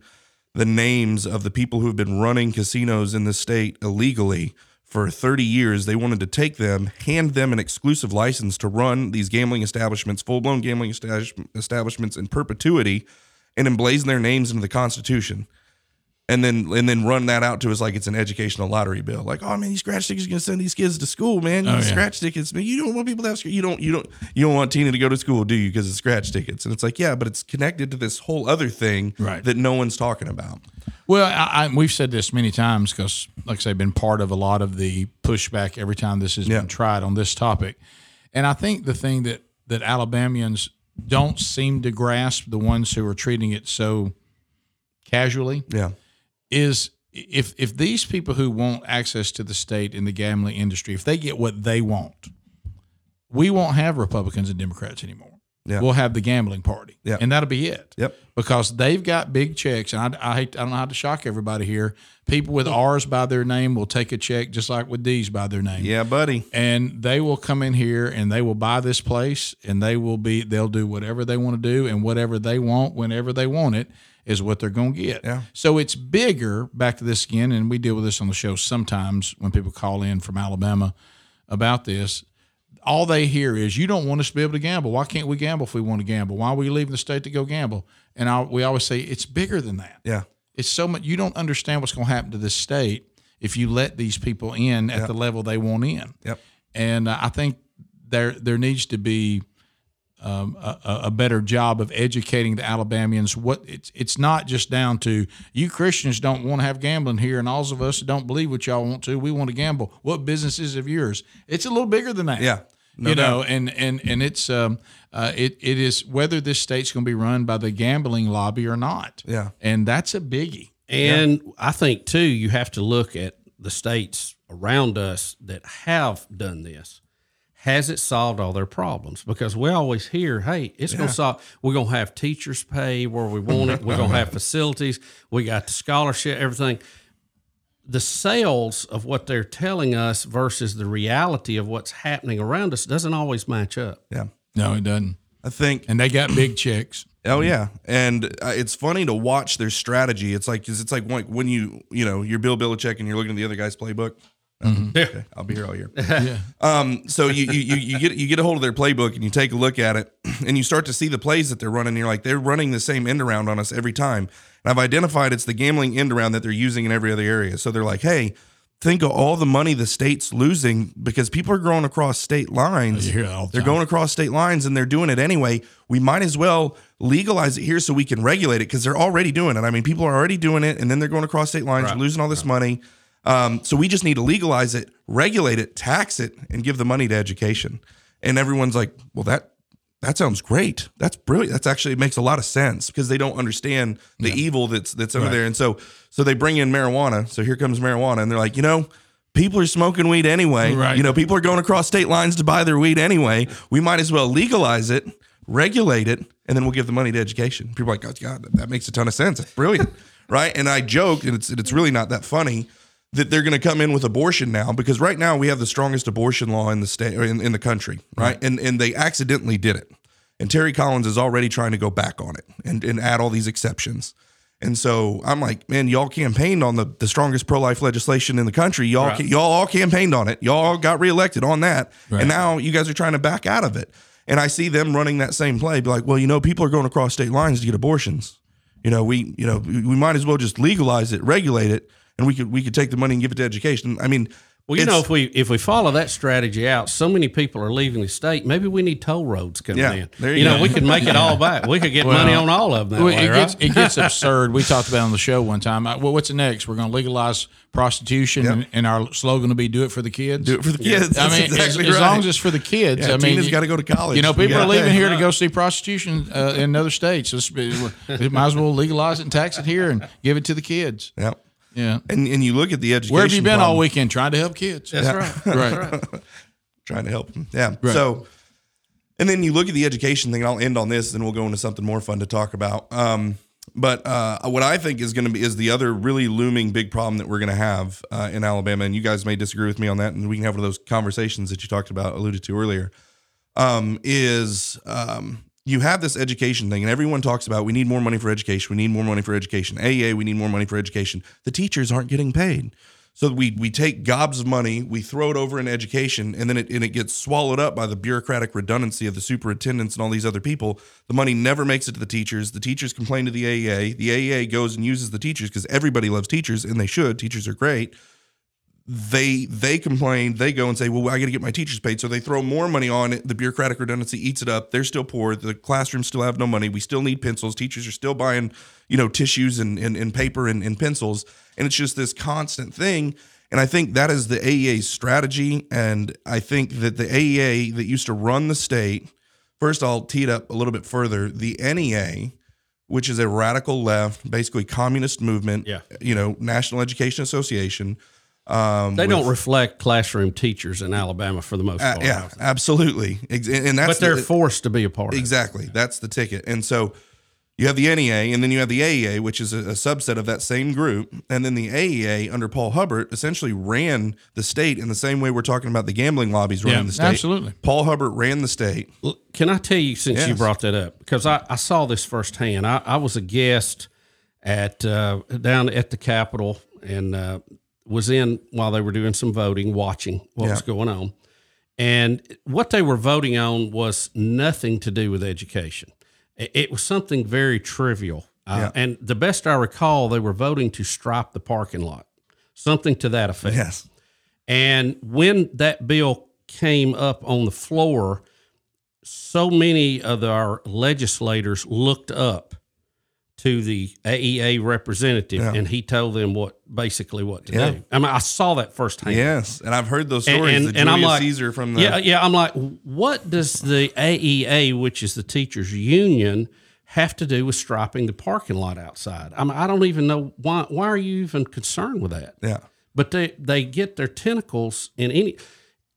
the names of the people who have been running casinos in the state illegally for 30 years. They wanted to take them, hand them an exclusive license to run these gambling establishments, full blown gambling establishments in perpetuity, and emblazon their names into the Constitution. And then and then run that out to us like it's an educational lottery bill. Like, oh man, these scratch tickets are gonna send these kids to school, man. Oh, yeah. scratch tickets, man. You don't want people to have you don't you don't you don't want Tina to go to school, do you? Because of scratch tickets. And it's like, yeah, but it's connected to this whole other thing Right. that no one's talking about. Well, I, I, we've said this many times because, like I say, been part of a lot of the pushback every time this has Yeah. been tried on this topic. And I think the thing that that Alabamians don't seem to grasp, the ones who are treating it so casually, Yeah. Is if if these people who want access to the state in the gambling industry, if they get what they want, we won't have Republicans and Democrats anymore. Yeah. We'll have the gambling party, Yeah. and that'll be it. Yep. Because they've got big checks, and I, I hate I don't know how to shock everybody here. People with R's by their name will take a check just like with D's by their name Yeah, buddy. and they will come in here and they will buy this place and they will be they'll do whatever they want to do and whatever they want whenever they want it is what they're going to get. Yeah. So it's bigger back to this again and we deal with this on the show sometimes when people call in from Alabama about this. All they hear is you don't want us to be able to gamble. Why can't we gamble if we want to gamble? Why are we leaving the state to go gamble? And I, we always say it's bigger than that. Yeah. It's so much you don't understand what's going to happen to this state if you let these people in at the level they want in. Yep. And I think there there needs to be um, a, a- a better job of educating the Alabamians. What it's it's not just down to you Christians don't want to have gambling here, and all of us don't believe what y'all want to. We want to gamble. What business is of yours? It's a little bigger than that. Yeah. No you know, and and and it's um, uh, it it is whether this state's going to be run by the gambling lobby or not. Yeah. and that's a biggie. And I think too, you have to look at the states around us that have done this. Has it solved all their problems? Because we always hear, "Hey, it's going to solve. We're going to have teachers pay where we want it. We're going to have [laughs] facilities. We got the scholarship, everything." The sales of what they're telling us versus the reality of what's happening around us doesn't always match up. Yeah. No, it doesn't. I think And they got big checks. Oh yeah, and uh, it's funny to watch their strategy. It's like 'cause it's like when, when you you know you're Bill Belichick and you're looking at the other guy's playbook. Okay, I'll be here all year. [laughs] Yeah. Um, so you, you you you get you get a hold of their playbook and you take a look at it, [clears throat] and you start to see the plays that they're running. And you're like, they're running the same end around on us every time. And I've identified it's the gambling end around that they're using in every other area. So they're like, hey, think of all the money the state's losing because people are going across state lines. You hear that all the They're time. going across state lines and they're doing it anyway. We might as well legalize it here so we can regulate it because they're already doing it. I mean, people are already doing it and then they're going across state lines, Right. losing all this money. Um, so we just need to legalize it, regulate it, tax it, and give the money to education. And everyone's like, well, that that sounds great. That's brilliant. That's actually it makes a lot of sense because they don't understand the evil that's that's under there. And so so they bring in marijuana. So here comes marijuana, and they're like, you know, people are smoking weed anyway. Right. You know, people are going across state lines to buy their weed anyway. We might as well legalize it, regulate it, and then we'll give the money to education. People are like, oh, God, that makes a ton of sense. It's brilliant, [laughs] right? And I joke, and it's it's really not that funny that they're going to come in with abortion now because right now we have the strongest abortion law in the state or in, in the country, right? And and they accidentally did it. And Terri Collins is already trying to go back on it and, and add all these exceptions. And so I'm like, man, y'all campaigned on the, the strongest pro life legislation in the country. Y'all Right. y'all all campaigned on it. Y'all got reelected on that. Right. And now you guys are trying to back out of it. And I see them running that same play, be like, well, you know, people are going across state lines to get abortions. You know, we you know we might as well just legalize it, regulate it, and we could we could take the money and give it to education. I mean, Well, you know, if we if we follow that strategy out, so many people are leaving the state. Maybe we need toll roads coming Yeah, in. there you you know, go. we could make it all [laughs] back. We could get money on all of them. That Well, way, it right? gets it gets [laughs] absurd. We talked about it on the show one time. I- Well, what's next? We're going to legalize prostitution, and, and our slogan will be "Do it for the kids." do it for the kids. I mean, as, exactly as right. long as it's for the kids. Yeah, I mean, Tina's got to go to college. You know, people Yeah. are leaving here to [laughs] go see prostitution uh, in other states. So it's- we might as well legalize it and tax it here and give it to the kids. Yeah. Yeah. And and you look at the education. Where have you been all weekend trying to help kids? That's [laughs] right. right. Trying to help them. Yeah. So, and then you look at the education thing, and I'll end on this, and we'll go into something more fun to talk about. Um, but uh, what I think is going to be is the other really looming big problem that we're going to have uh, in Alabama, and you guys may disagree with me on that, and we can have one of those conversations that you talked about, alluded to earlier. Um, is um, you have this education thing, and everyone talks about we need more money for education, we need more money for education. AA, we need more money for education. The teachers aren't getting paid. So we we take gobs of money, we throw it over in education, and then it and it gets swallowed up by the bureaucratic redundancy of the superintendents and all these other people. The money never makes it to the teachers. The teachers complain to the AEA. The AEA goes and uses the teachers because everybody loves teachers and they should. Teachers are great. They they complain. They go and say, "Well, I got to get my teachers paid." So they throw more money on it. The bureaucratic redundancy eats it up. They're still poor. The classrooms still have no money. We still need pencils. Teachers are still buying, you know, tissues and and, and paper and, and pencils. And it's just this constant thing. And I think that is the AEA's strategy. And I think that the AEA that used to run the state, first I'll tee it up a little bit further. The NEA, which is a radical left, basically communist movement, Yeah. you know, National Education Association. Um, They with- don't reflect classroom teachers in Alabama for the most uh, part. yeah, absolutely. And and that's But they're the- forced to be a part of it. Exactly. That's the ticket. And so you have the NEA and then you have the AEA, which is a, a subset of that same group. And then the AEA under Paul Hubbard essentially ran the state in the same way we're talking about the gambling lobbies running Yeah, the state. absolutely. Paul Hubbard ran the state. Can I tell you, since you brought that up, because I, I saw this firsthand. I, I was a guest at uh, down at the Capitol and uh, was in while they were doing some voting, watching what was going on. And what they were voting on was nothing to do with education. It, it was something very trivial. Uh, And the best I recall, they were voting to stripe the parking lot. something to that effect. Yes. And when that bill came up on the floor, so many of our legislators looked up to the AEA representative, Yeah. and he told them what basically what to Yeah. do. I mean, I saw that firsthand. Yes. And I've heard those stories. and, and I'm like, Caesar from the yeah, yeah. I'm like, what does the AEA, which is the teachers' union, have to do with striping the parking lot outside? I mean, I don't even know why. Why are you even concerned with that? yeah. but they they get their tentacles in any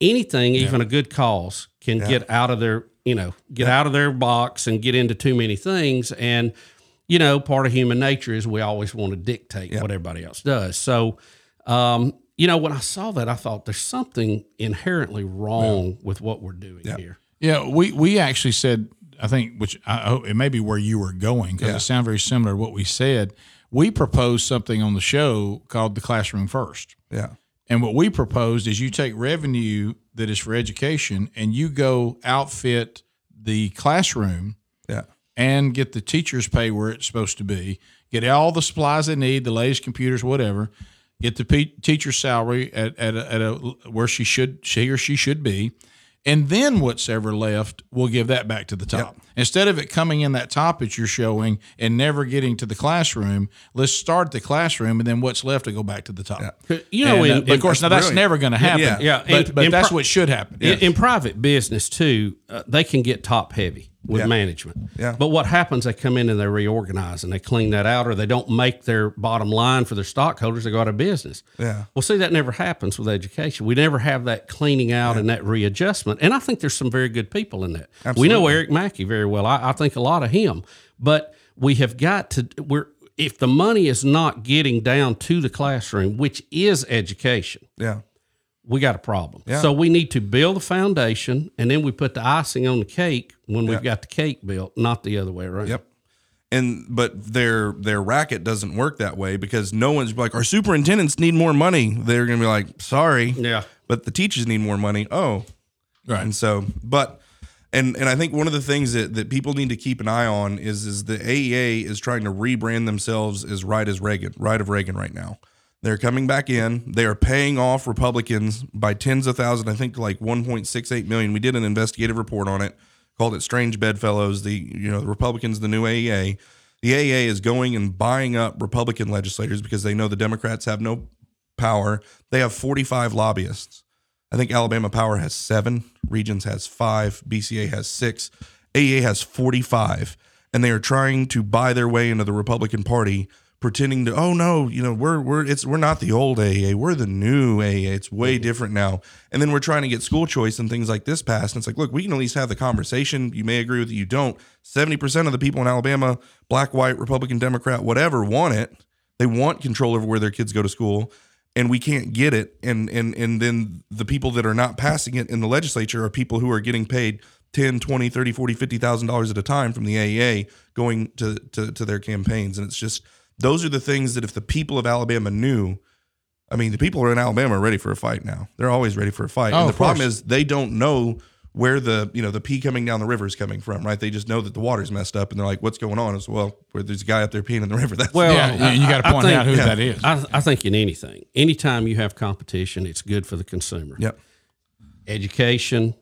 anything even a good cause can get out of their you know get out of their box and get into too many things and you know part of human nature is we always want to dictate what everybody else does so um you know when i saw that i thought there's something inherently wrong with what we're doing here Yeah, we we actually said I think which I hope it may be where you were going because Yeah. it sounded very similar to what we said. We proposed something on the show called the classroom first. Yeah. And what we proposed is you take revenue that is for education and you go outfit the classroom Yeah. And get the teachers pay where it's supposed to be, get all the supplies they need, the latest computers, whatever, get the pe- teacher's salary at, at, a, at a where she should she or she should be, and then what's ever left, we'll give that back to the top. Instead of it coming in that top that you're showing and never getting to the classroom, let's start the classroom and then what's left to go back to the top. you know And, uh, in, but of course, now that's brilliant. never going to happen. Yeah. Yeah, but, in- but in that's pro- what should happen. In, in private business too, uh, they can get top heavy with Yeah. management. Yeah. But what happens? They come in and they reorganize and they clean that out, or they don't make their bottom line for their stockholders. They go out of business. Yeah. Well, see, that never happens with education. We never have that cleaning out and that readjustment. And I think there's some very good people in that. We know Eric Mackey very well. I, I think a lot of him. But we have got to. We're if the money is not getting down to the classroom, which is education Yeah. We got a problem. Yeah. So we need to build the foundation and then we put the icing on the cake when we've got the cake built, not the other way around. Yep. And but their their racket doesn't work that way because no one's like our superintendents need more money. They're gonna be like, sorry, Yeah. but the teachers need more money. Oh, Right. And so, but and and I think one of the things that that people need to keep an eye on is is the AEA is trying to rebrand themselves as right as Reagan, right of Reagan right now. They're coming back in. They are paying off Republicans by tens of thousands. I think like 1.68 million. We did an investigative report on it, called it "Strange Bedfellows." The you know the Republicans, the new AEA. The AEA is going and buying up Republican legislators because they know the Democrats have no power. They have 45 lobbyists. I think Alabama Power has seven, Regions has five, BCA has six, AEA has 45. And they are trying to buy their way into the Republican Party, pretending to, oh no, you know, we're we're it's we're not the old AEA, we're the new AEA. It's way different now. And then we're trying to get school choice and things like this passed. And it's like, look, we can at least have the conversation. You may agree with it, you don't. 70% of the people in Alabama, black, white, Republican, Democrat, whatever, want it. They want control over where their kids go to school and we can't get it and and and then the people that are not passing it in the legislature are people who are getting paid 10 20 30 40 50 thousand dollars at a time from the aea going to, to to their campaigns and it's just those are the things that if the people of alabama knew i mean the people who are in alabama are ready for a fight now they're always ready for a fight Oh, and the problem course. is they don't know where the you know the pee coming down the river is coming from right they just know that the water's messed up and they're like what's going on it's well where there's a guy up there peeing in the [laughs] river that's Well, yeah, and you got to I- I point think- out who yeah. that is. I, I think in anything, anytime you have competition, it's good for the consumer. yep Education,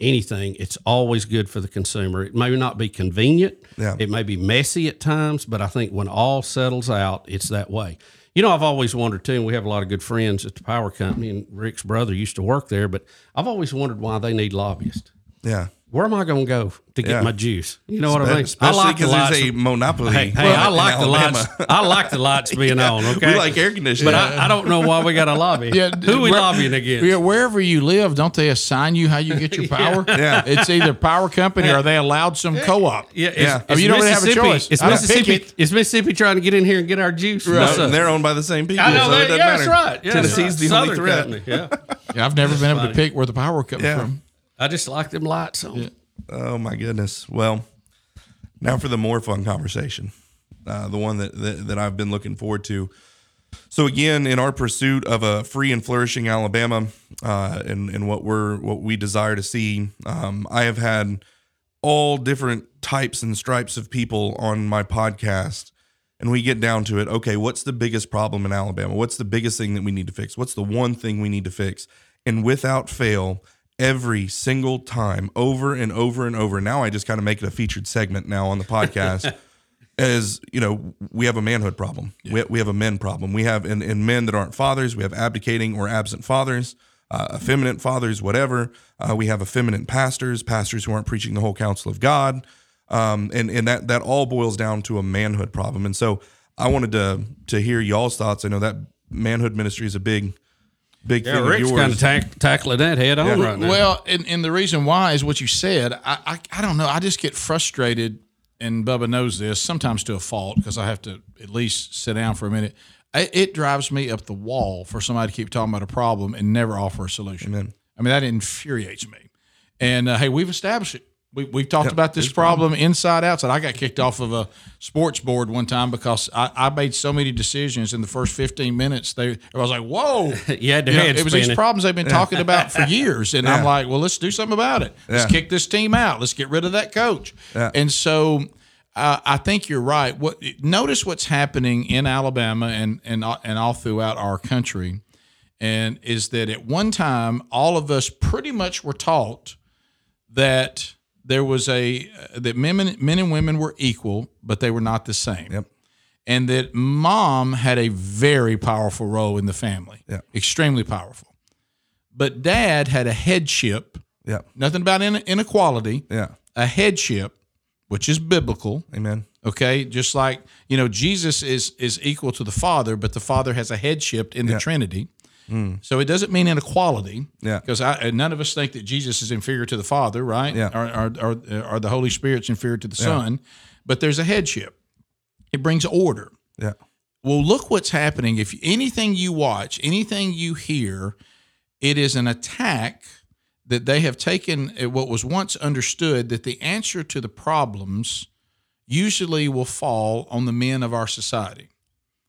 anything, it's always good for the consumer. It may not be convenient. Yeah. It may be messy at times, but I think when all settles out, it's that way. You know, I've always wondered too, and we have a lot of good friends at the power company, and Rick's brother used to work there, but I've always wondered why they need lobbyists. yeah Where am I going to go to get Yeah. my juice? You know what I mean? especially I like the because lights. there's a monopoly Hey, hey, I like the Alabama. lights. I like the lights [laughs] being on. Okay, We like air conditioning. but I, I don't know why we got a lobby. Yeah, Who we where- lobbying against? Yeah, wherever you live, don't they assign you how you get your [laughs] power? Yeah. It's either power company or they allowed some co-op. Yeah, it's, Yeah. it's I mean, you don't really have a choice. It's I Mississippi. pick it. Is Mississippi trying to get in here and get our juice? No, What's up? they're owned by the same people, I know so that. it doesn't Yeah, matter. that's right. Yeah, Tennessee's the only Southern threat. Yeah, Yeah, I've never been able to pick where the power comes from. I just like them lights on. Oh my goodness. Well, now for the more fun conversation, uh, the one that, that that I've been looking forward to. So again, in our pursuit of a free and flourishing Alabama, uh, and and what we're what we desire to see, um, I have had all different types and stripes of people on my podcast, and we get down to it. Okay, what's the biggest problem in Alabama? What's the biggest thing that we need to fix? What's the one thing we need to fix? And without fail, every single time, over and over and over. Now I just kind of make it a featured segment now on the podcast. [laughs] as you know, we have a manhood problem. We, we have a men problem. We have in, in men that aren't fathers. We have abdicating or absent fathers, uh, effeminate fathers, whatever. Uh, we have effeminate pastors, pastors who aren't preaching the whole counsel of God, um, and and that that all boils down to a manhood problem. And so I wanted to to hear y'all's thoughts. I know that manhood ministry is a big big Yeah, thing of Rick's yours. kind of tack, tackling that head on right now. Well, and, and the reason why is what you said. I, I I don't know. I just get frustrated, and Bubba knows this sometimes to a fault because I have to at least sit down for a minute. It, it drives me up the wall for somebody to keep talking about a problem and never offer a solution. I mean, that infuriates me. And uh, hey, we've established it. We, we've talked about this problem inside outside. I got kicked off of a sports board one time because I, I made so many decisions in the first 15 minutes. They, I was like, whoa. [laughs] had You know, it was these problems they've been talking about for [laughs] years, and I'm like, well, let's do something about it. Let's Yeah. kick this team out. Let's get rid of that coach. Yeah. And so, uh, I think you're right. What notice what's happening in Alabama and and and all throughout our country, and is that at one time all of us pretty much were taught that there was a uh, that men men and women were equal, but they were not the same Yep. and that mom had a very powerful role in the family. Yeah. Extremely powerful. But dad had a headship, Yeah. nothing about in- inequality, Yeah. a headship, which is biblical. Amen. Okay, just like you know, Jesus is is equal to the Father, but the Father has a headship in the Yeah. Trinity. So it doesn't mean inequality. Yeah. because none of us think that Jesus is inferior to the Father, right? Yeah. or or, or, or the Holy Spirit's inferior to the Son. But there's a headship. It brings order. Yeah. Well, look what's happening. If anything you watch, anything you hear, it is an attack that they have taken uh, what was once understood that the answer to the problems usually will fall on the men of our society.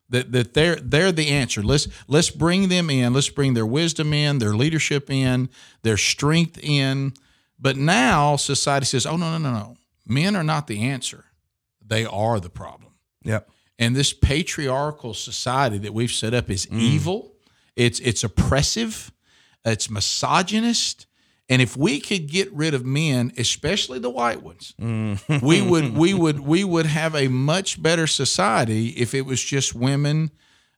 That that they're they're the answer. Let's let's bring them in. Let's bring their wisdom in, their leadership in, their strength in. But now society says, "Oh no, no, no, no. Men are not the answer. They are the problem." Yeah. and this patriarchal society that we've set up is Mm. evil it's it's oppressive it's misogynist and if we could get rid of men especially the white ones Mm. we would [laughs] we would we would have a much better society if it was just women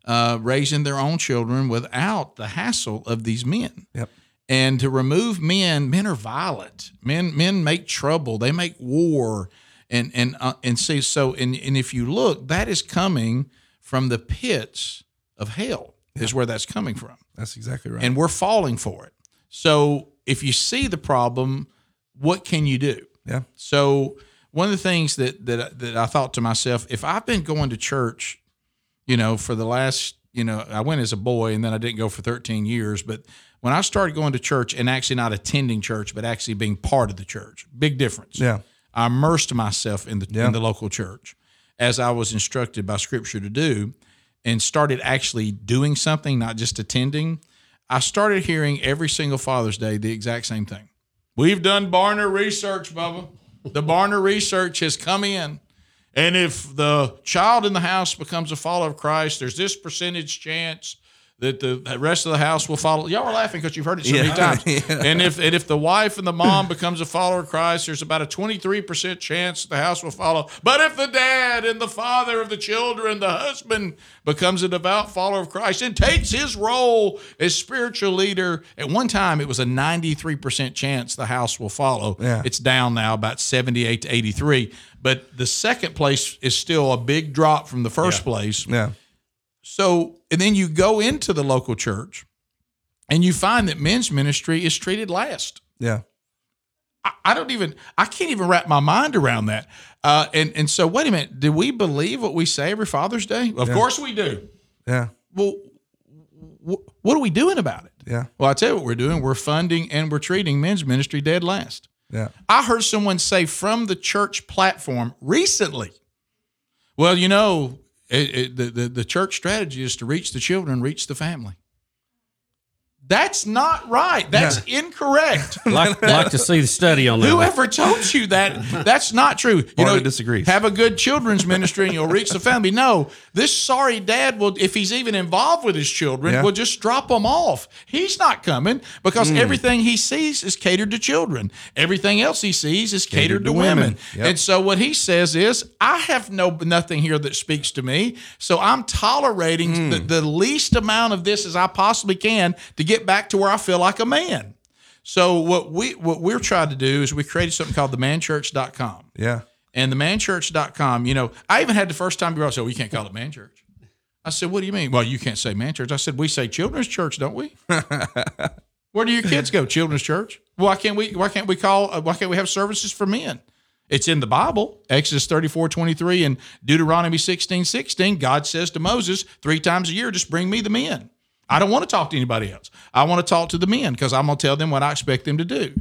uh, raising their own children without the hassle of these men. Yep. and to remove men men are violent. Men men make trouble. They make war. And and uh, and see so and, and if you look that is coming from the pits of hell is where that's coming from. That's exactly right. and we're falling for it. So if you see the problem what can you do yeah. so one of the things that that that I thought to myself, if I've been going to church, you know, for the last, you know, I went as a boy and then I didn't go for 13 years, but when I started going to church and actually not attending church, but actually being part of the church, big difference. Yeah. I immersed myself in the Yeah. in the local church as I was instructed by scripture to do and started actually doing something, not just attending. I started hearing every single Father's Day the exact same thing. We've done Barna research, Bubba. The Barna research has come in. And if the child in the house becomes a follower of Christ, there's this percentage chance that the rest of the house will follow. Y'all are laughing because you've heard it so many times. [laughs] Yeah. And if and if the wife and the mom becomes a follower of Christ, there's about a 23% chance the house will follow. But if the dad and the father of the children, the husband becomes a devout follower of Christ and takes his role as spiritual leader, at one time it was a 93% chance the house will follow. Yeah. It's down now about 78 to 83. But the second place is still a big drop from the first place. Yeah. So, and then you go into the local church and you find that men's ministry is treated last. Yeah. I, I don't even, I can't even wrap my mind around that. Uh, and, and so, wait a minute, do we believe what we say every Father's Day? Of course we do. Yeah. Well, wh- what are we doing about it? Yeah. Well, I tell you what we're doing. We're funding and we're treating men's ministry dead last. Yeah. I heard someone say from the church platform recently, well, you know, it, it, the, the, the church strategy is to reach the children, reach the family. That's not right. That's incorrect. [laughs] Like, like to see the study on that. Whoever told you that? That's not true. You Florida disagrees. Have a good children's ministry and you'll reach the family. No, this sorry dad will, if he's even involved with his children, Yeah. will just drop them off. He's not coming because hmm. everything he sees is catered to children. Everything else he sees is catered, to, to women. women. Yep. And so what he says is, I have no nothing here that speaks to me, so I'm tolerating hmm. the, the least amount of this as I possibly can to get back to where I feel like a man. So what we what we're trying to do is we created something called themanchurch.com. Yeah. And themanchurch.com, you know, I even had the first time girl say, well, you can't call it man church. I said, what do you mean? Well, you can't say man church. I said, we say children's church, don't we? [laughs] Where do your kids go? Children's church. Why can't we? Why can't we call? uh, Why can't we have services for men? It's in the Bible, Exodus 34, 23 and Deuteronomy 16, 16. God says to Moses three times a year, just bring me the men. I don't want to talk to anybody else. I want to talk to the men because I'm going to tell them what I expect them to do.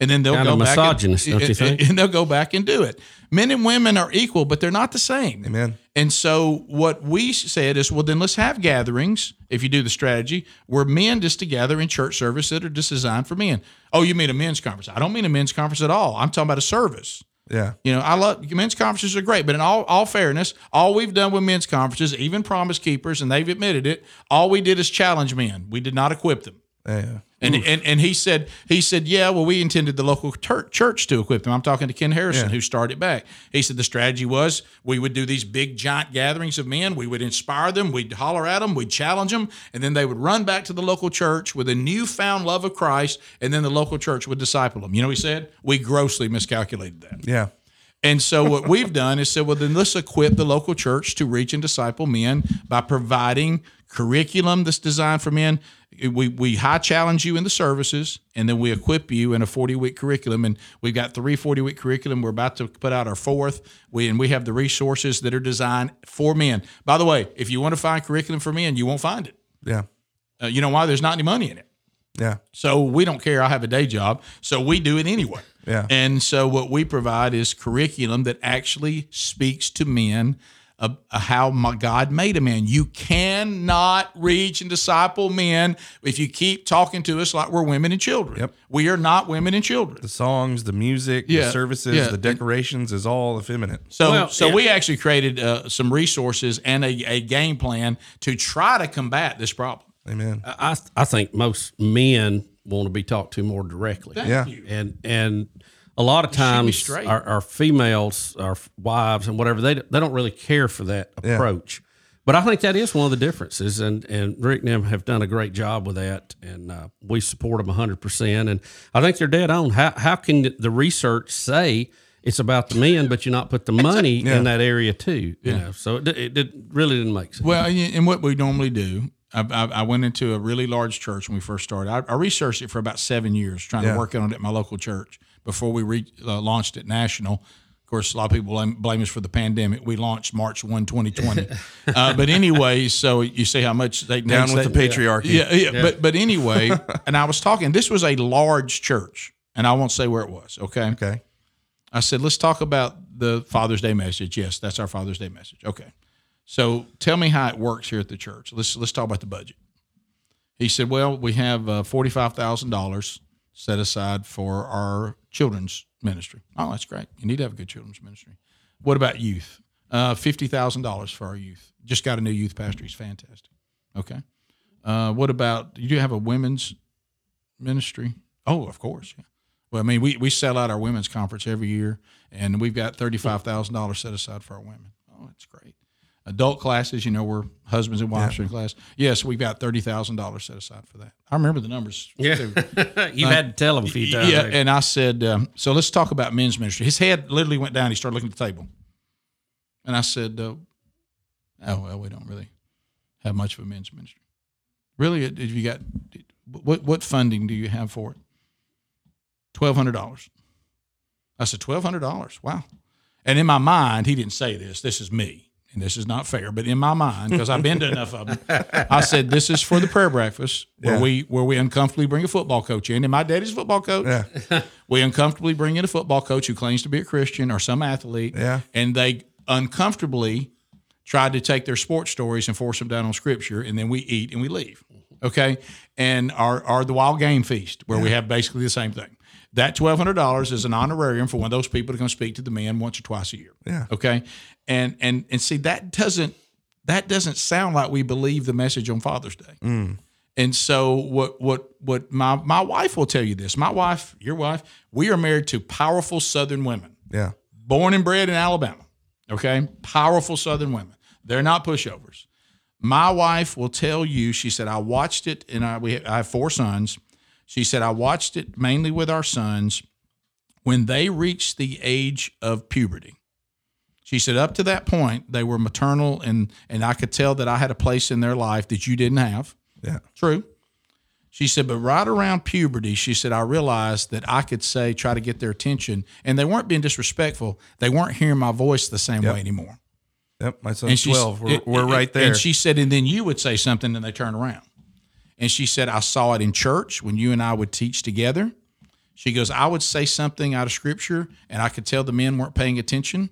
And then they'll Kinda go back misogynist, and, don't you [laughs] think? and they'll go back and do it. Men and women are equal, but they're not the same. Amen. And so what we said is, well, then let's have gatherings. If you do the strategy, where men just together in church service that are just designed for men. Oh, you mean a men's conference? I don't mean a men's conference at all. I'm talking about a service. Yeah. You know, I love men's conferences are great, but in all, all fairness, all we've done with men's conferences, even Promise Keepers, and they've admitted it, all we did is challenge men. We did not equip them. Yeah. And, hmm. and and he said he said yeah well we intended the local tur- church to equip them. I'm talking to Ken Harrison Yeah. who started back. He said the strategy was we would do these big giant gatherings of men. We would inspire them. We'd holler at them. We'd challenge them, and then they would run back to the local church with a newfound love of Christ. And then the local church would disciple them. You know what he said? We grossly miscalculated that. Yeah. And so what we've done is said, well, then let's equip the local church to reach and disciple men by providing curriculum that's designed for men. We we high challenge you in the services, and then we equip you in a 40 week curriculum. And we've got three 40 week curriculum. We're about to put out our fourth. We and we have the resources that are designed for men. By the way, if you want to find curriculum for men, you won't find it. Yeah. Uh, you know why? There's not any money in it. Yeah. So we don't care. I have a day job, so we do it anyway. Yeah. And so what we provide is curriculum that actually speaks to men of of how my God made a man. You cannot reach and disciple men if you keep talking to us like we're women and children. Yep. We are not women and children. The songs, the music, Yeah. the services, Yeah. the decorations is all effeminate. So, Well, so yeah. we actually created uh, some resources and a, a game plan to try to combat this problem. Amen. I, I think most men want to be talked to more directly. Thank Yeah. you. and and a lot of times our, our females, our wives, and whatever they they don't really care for that Yeah. approach. But I think that is one of the differences, and and Rick and them have done a great job with that, and uh, we support them hundred percent. And I think they're dead on. How how can the research say it's about the men, but you not put the money in that area too? You know, so it, it, it really didn't make sense. Well, and and what we normally do, I, I, I went into a really large church when we first started. I, I researched it for about seven years, trying Yeah. to work on it at my local church before we re, uh, launched it national. Of course, a lot of people blame, blame us for the pandemic. We launched March 1, 2020. [laughs] uh, but anyway, so you see how much they Down with the patriarchy. Yeah, yeah, But but anyway, [laughs] and I was talking. This was a large church, and I won't say where it was. Okay. Okay. I said, let's talk about the Father's Day message. Yes, that's our Father's Day message. Okay. So tell me how it works here at the church. Let's let's talk about the budget. He said, well, we have uh, forty five thousand dollars set aside for our children's ministry. Oh, that's great. You need to have a good children's ministry. What about youth? Uh, Fifty thousand dollars for our youth. Just got a new youth pastor. He's fantastic. Okay. Uh, what about you? Do have a women's ministry? Oh, of course. Yeah. Well, I mean, we, we sell out our women's conference every year, and we've got thirty five thousand dollars set aside for our women. Oh, that's great. Adult classes, you know, we're husbands and wives are in class. Yes, we've got thirty thousand dollars set aside for that. I remember the numbers. Yeah, [laughs] you've had to tell them a few times. Yeah, and I said, um, so let's talk about men's ministry. His head literally went down. He started looking at the table, and I said, uh, "Oh well, we don't really have much of a men's ministry. Really, have you got what? What funding do you have for it? Twelve hundred dollars." I said, twelve hundred dollars. Wow. And in my mind, he didn't say this. This is me, and this is not fair. But in my mind, because I've been to enough of them, I said, "This is for the prayer breakfast where Yeah. we where we uncomfortably bring a football coach in, and my daddy's a football coach. Yeah. [laughs] We uncomfortably bring in a football coach who claims to be a Christian or some athlete, Yeah. and they uncomfortably tried to take their sports stories and force them down on scripture, and then we eat and we leave. Okay, and our our the wild game feast where we have basically the same thing. That twelve hundred dollars is an honorarium for one of those people to come speak to the men once or twice a year. Yeah. Okay, and and and see that doesn't that doesn't sound like we believe the message on Father's Day. Mm. And so what what what my my wife will tell you this. My wife, your wife, we are married to powerful Southern women Yeah. born and bred in Alabama. Okay, powerful Southern women. They're not pushovers. My wife will tell you. She said, "I watched it, and I we I have four sons." She said, "I watched it mainly with our sons when they reached the age of puberty." She said, "Up to that point, they were maternal, and and I could tell that I had a place in their life that you didn't have." Yeah. True. She said, but right around puberty, she said, I realized that I could say, try to get their attention. And they weren't being disrespectful. They weren't hearing my voice the same Yep. way anymore. Yep. My son's 12. We're, it- we're it- right there. And she said, and then you would say something and they turn around. And she said, I saw it in church when you and I would teach together. She goes, I would say something out of scripture and I could tell the men weren't paying attention.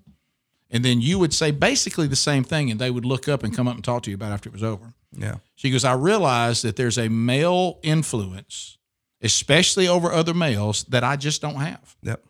And then you would say basically the same thing and they would look up and come up and talk to you about it after it was over. yeah. She goes, I realize that there's a male influence, especially over other males, that I just don't have. Yep.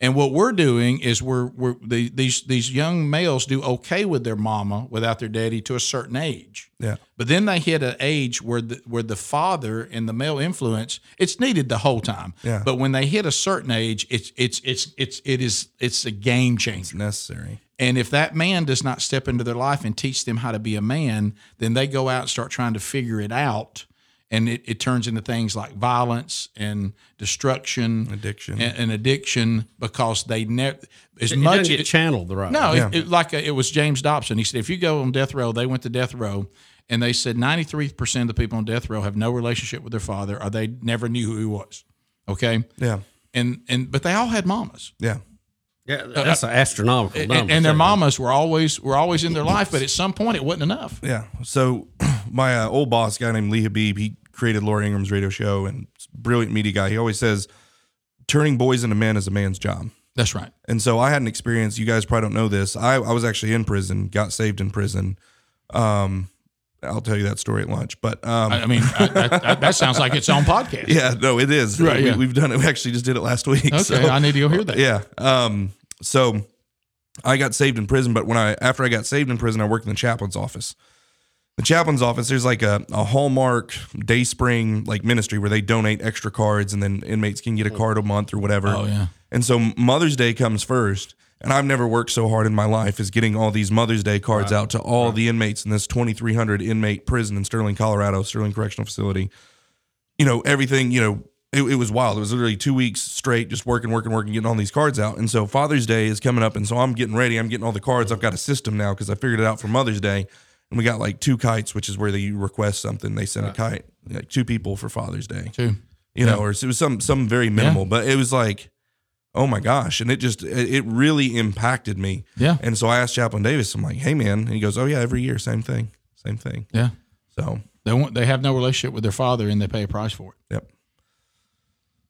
And what we're doing is we're we're the, these these young males do okay with their mama without their daddy to a certain age. Yeah. But then they hit an age where the where the father and the male influence it's needed the whole time. Yeah. But when they hit a certain age, it's it's it's it's it is it's a game changer. It's necessary. And if that man does not step into their life and teach them how to be a man, then they go out and start trying to figure it out. And it, it turns into things like violence and destruction, Addiction. and, and addiction because they never as It much doesn't get channeled the right no, way. it, it, like uh it was James Dobson. He said if you go on death row, they went to death row, and they said ninety three percent of the people on death row have no relationship with their father, or they never knew who he was. Okay, Yeah. and and but they all had mamas. Yeah. Yeah, that's an astronomical and, number. and their mamas were always were always in their life, but at some point it wasn't enough. Yeah. So [clears throat] my uh, old boss, a guy named Lee Habeeb, he created Laura Ingraham's radio show and brilliant media guy. He always says, turning boys into men is a man's job. That's right. And so I had an experience. You guys probably don't know this. I, I was actually in prison, got saved in prison. Um, I'll tell you that story at lunch. But um, I, I mean, I, I, I, that sounds like its own podcast. [laughs] yeah, no, it is. Right, we, yeah. We've done it. We actually just did it last week. [laughs] Okay, so- I need to go hear that. yeah. Um, so I got saved in prison, but when I after I got saved in prison, I worked in the chaplain's office. The chaplain's office, there's like a, a Hallmark DaySpring like ministry where they donate extra cards and then inmates can get a card a month or whatever. Oh yeah. And so Mother's Day comes first. And I've never worked so hard in my life as getting all these Mother's Day cards out to all the inmates in this 2,300 inmate prison in Sterling, Colorado, Sterling Correctional Facility. You know, everything, you know, it, it was wild. It was literally two weeks straight, just working, working, working, getting all these cards out. And so Father's Day is coming up. And so I'm getting ready. I'm getting all the cards. I've got a system now because I figured it out for Mother's Day. And we got like two kites, which is where they request something. They send a kite, like two people for Father's Day Two, you know, or it was some some very minimal, but it was like, oh my gosh, and it just it it really impacted me. Yeah. And so I asked Chaplain Davis, I'm like, hey man, and he goes, oh yeah, every year, same thing, same thing. Yeah. So They want they have no relationship with their father and they pay a price for it. yep,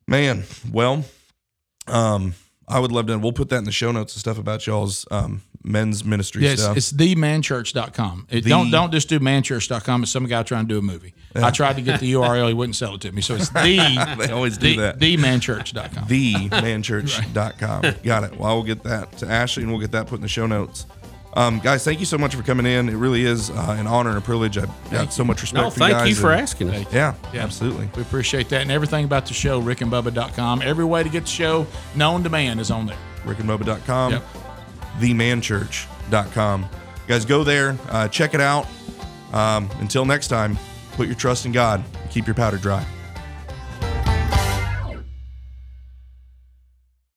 man. Well, um, I would love to. We'll put that in the show notes and stuff about y'all's um men's ministry Yeah, it's, stuff. it's themanchurch.com. It, The- don't don't just do manchurch.com. It's some guy trying to do a movie. I tried to get the URL, he wouldn't sell it to me. So it's [laughs] the they always do the, that. themanchurch.com. themanchurch.com. Got it. Well, I will get that to Ashley and we'll get that put in the show notes. Um, guys, thank you so much for coming in. It really is uh, an honor and a privilege. I've got so much respect No, for you guys. thank you for and- asking us. Yeah, Yeah. absolutely. We appreciate that. And everything about the show, rickandbubba.com. Every way to get the show known to man is on there. rickandbubba.com, Yep. themanchurch.com. Guys, go there, uh, check it out. Um, until next time, put your trust in God, and keep your powder dry.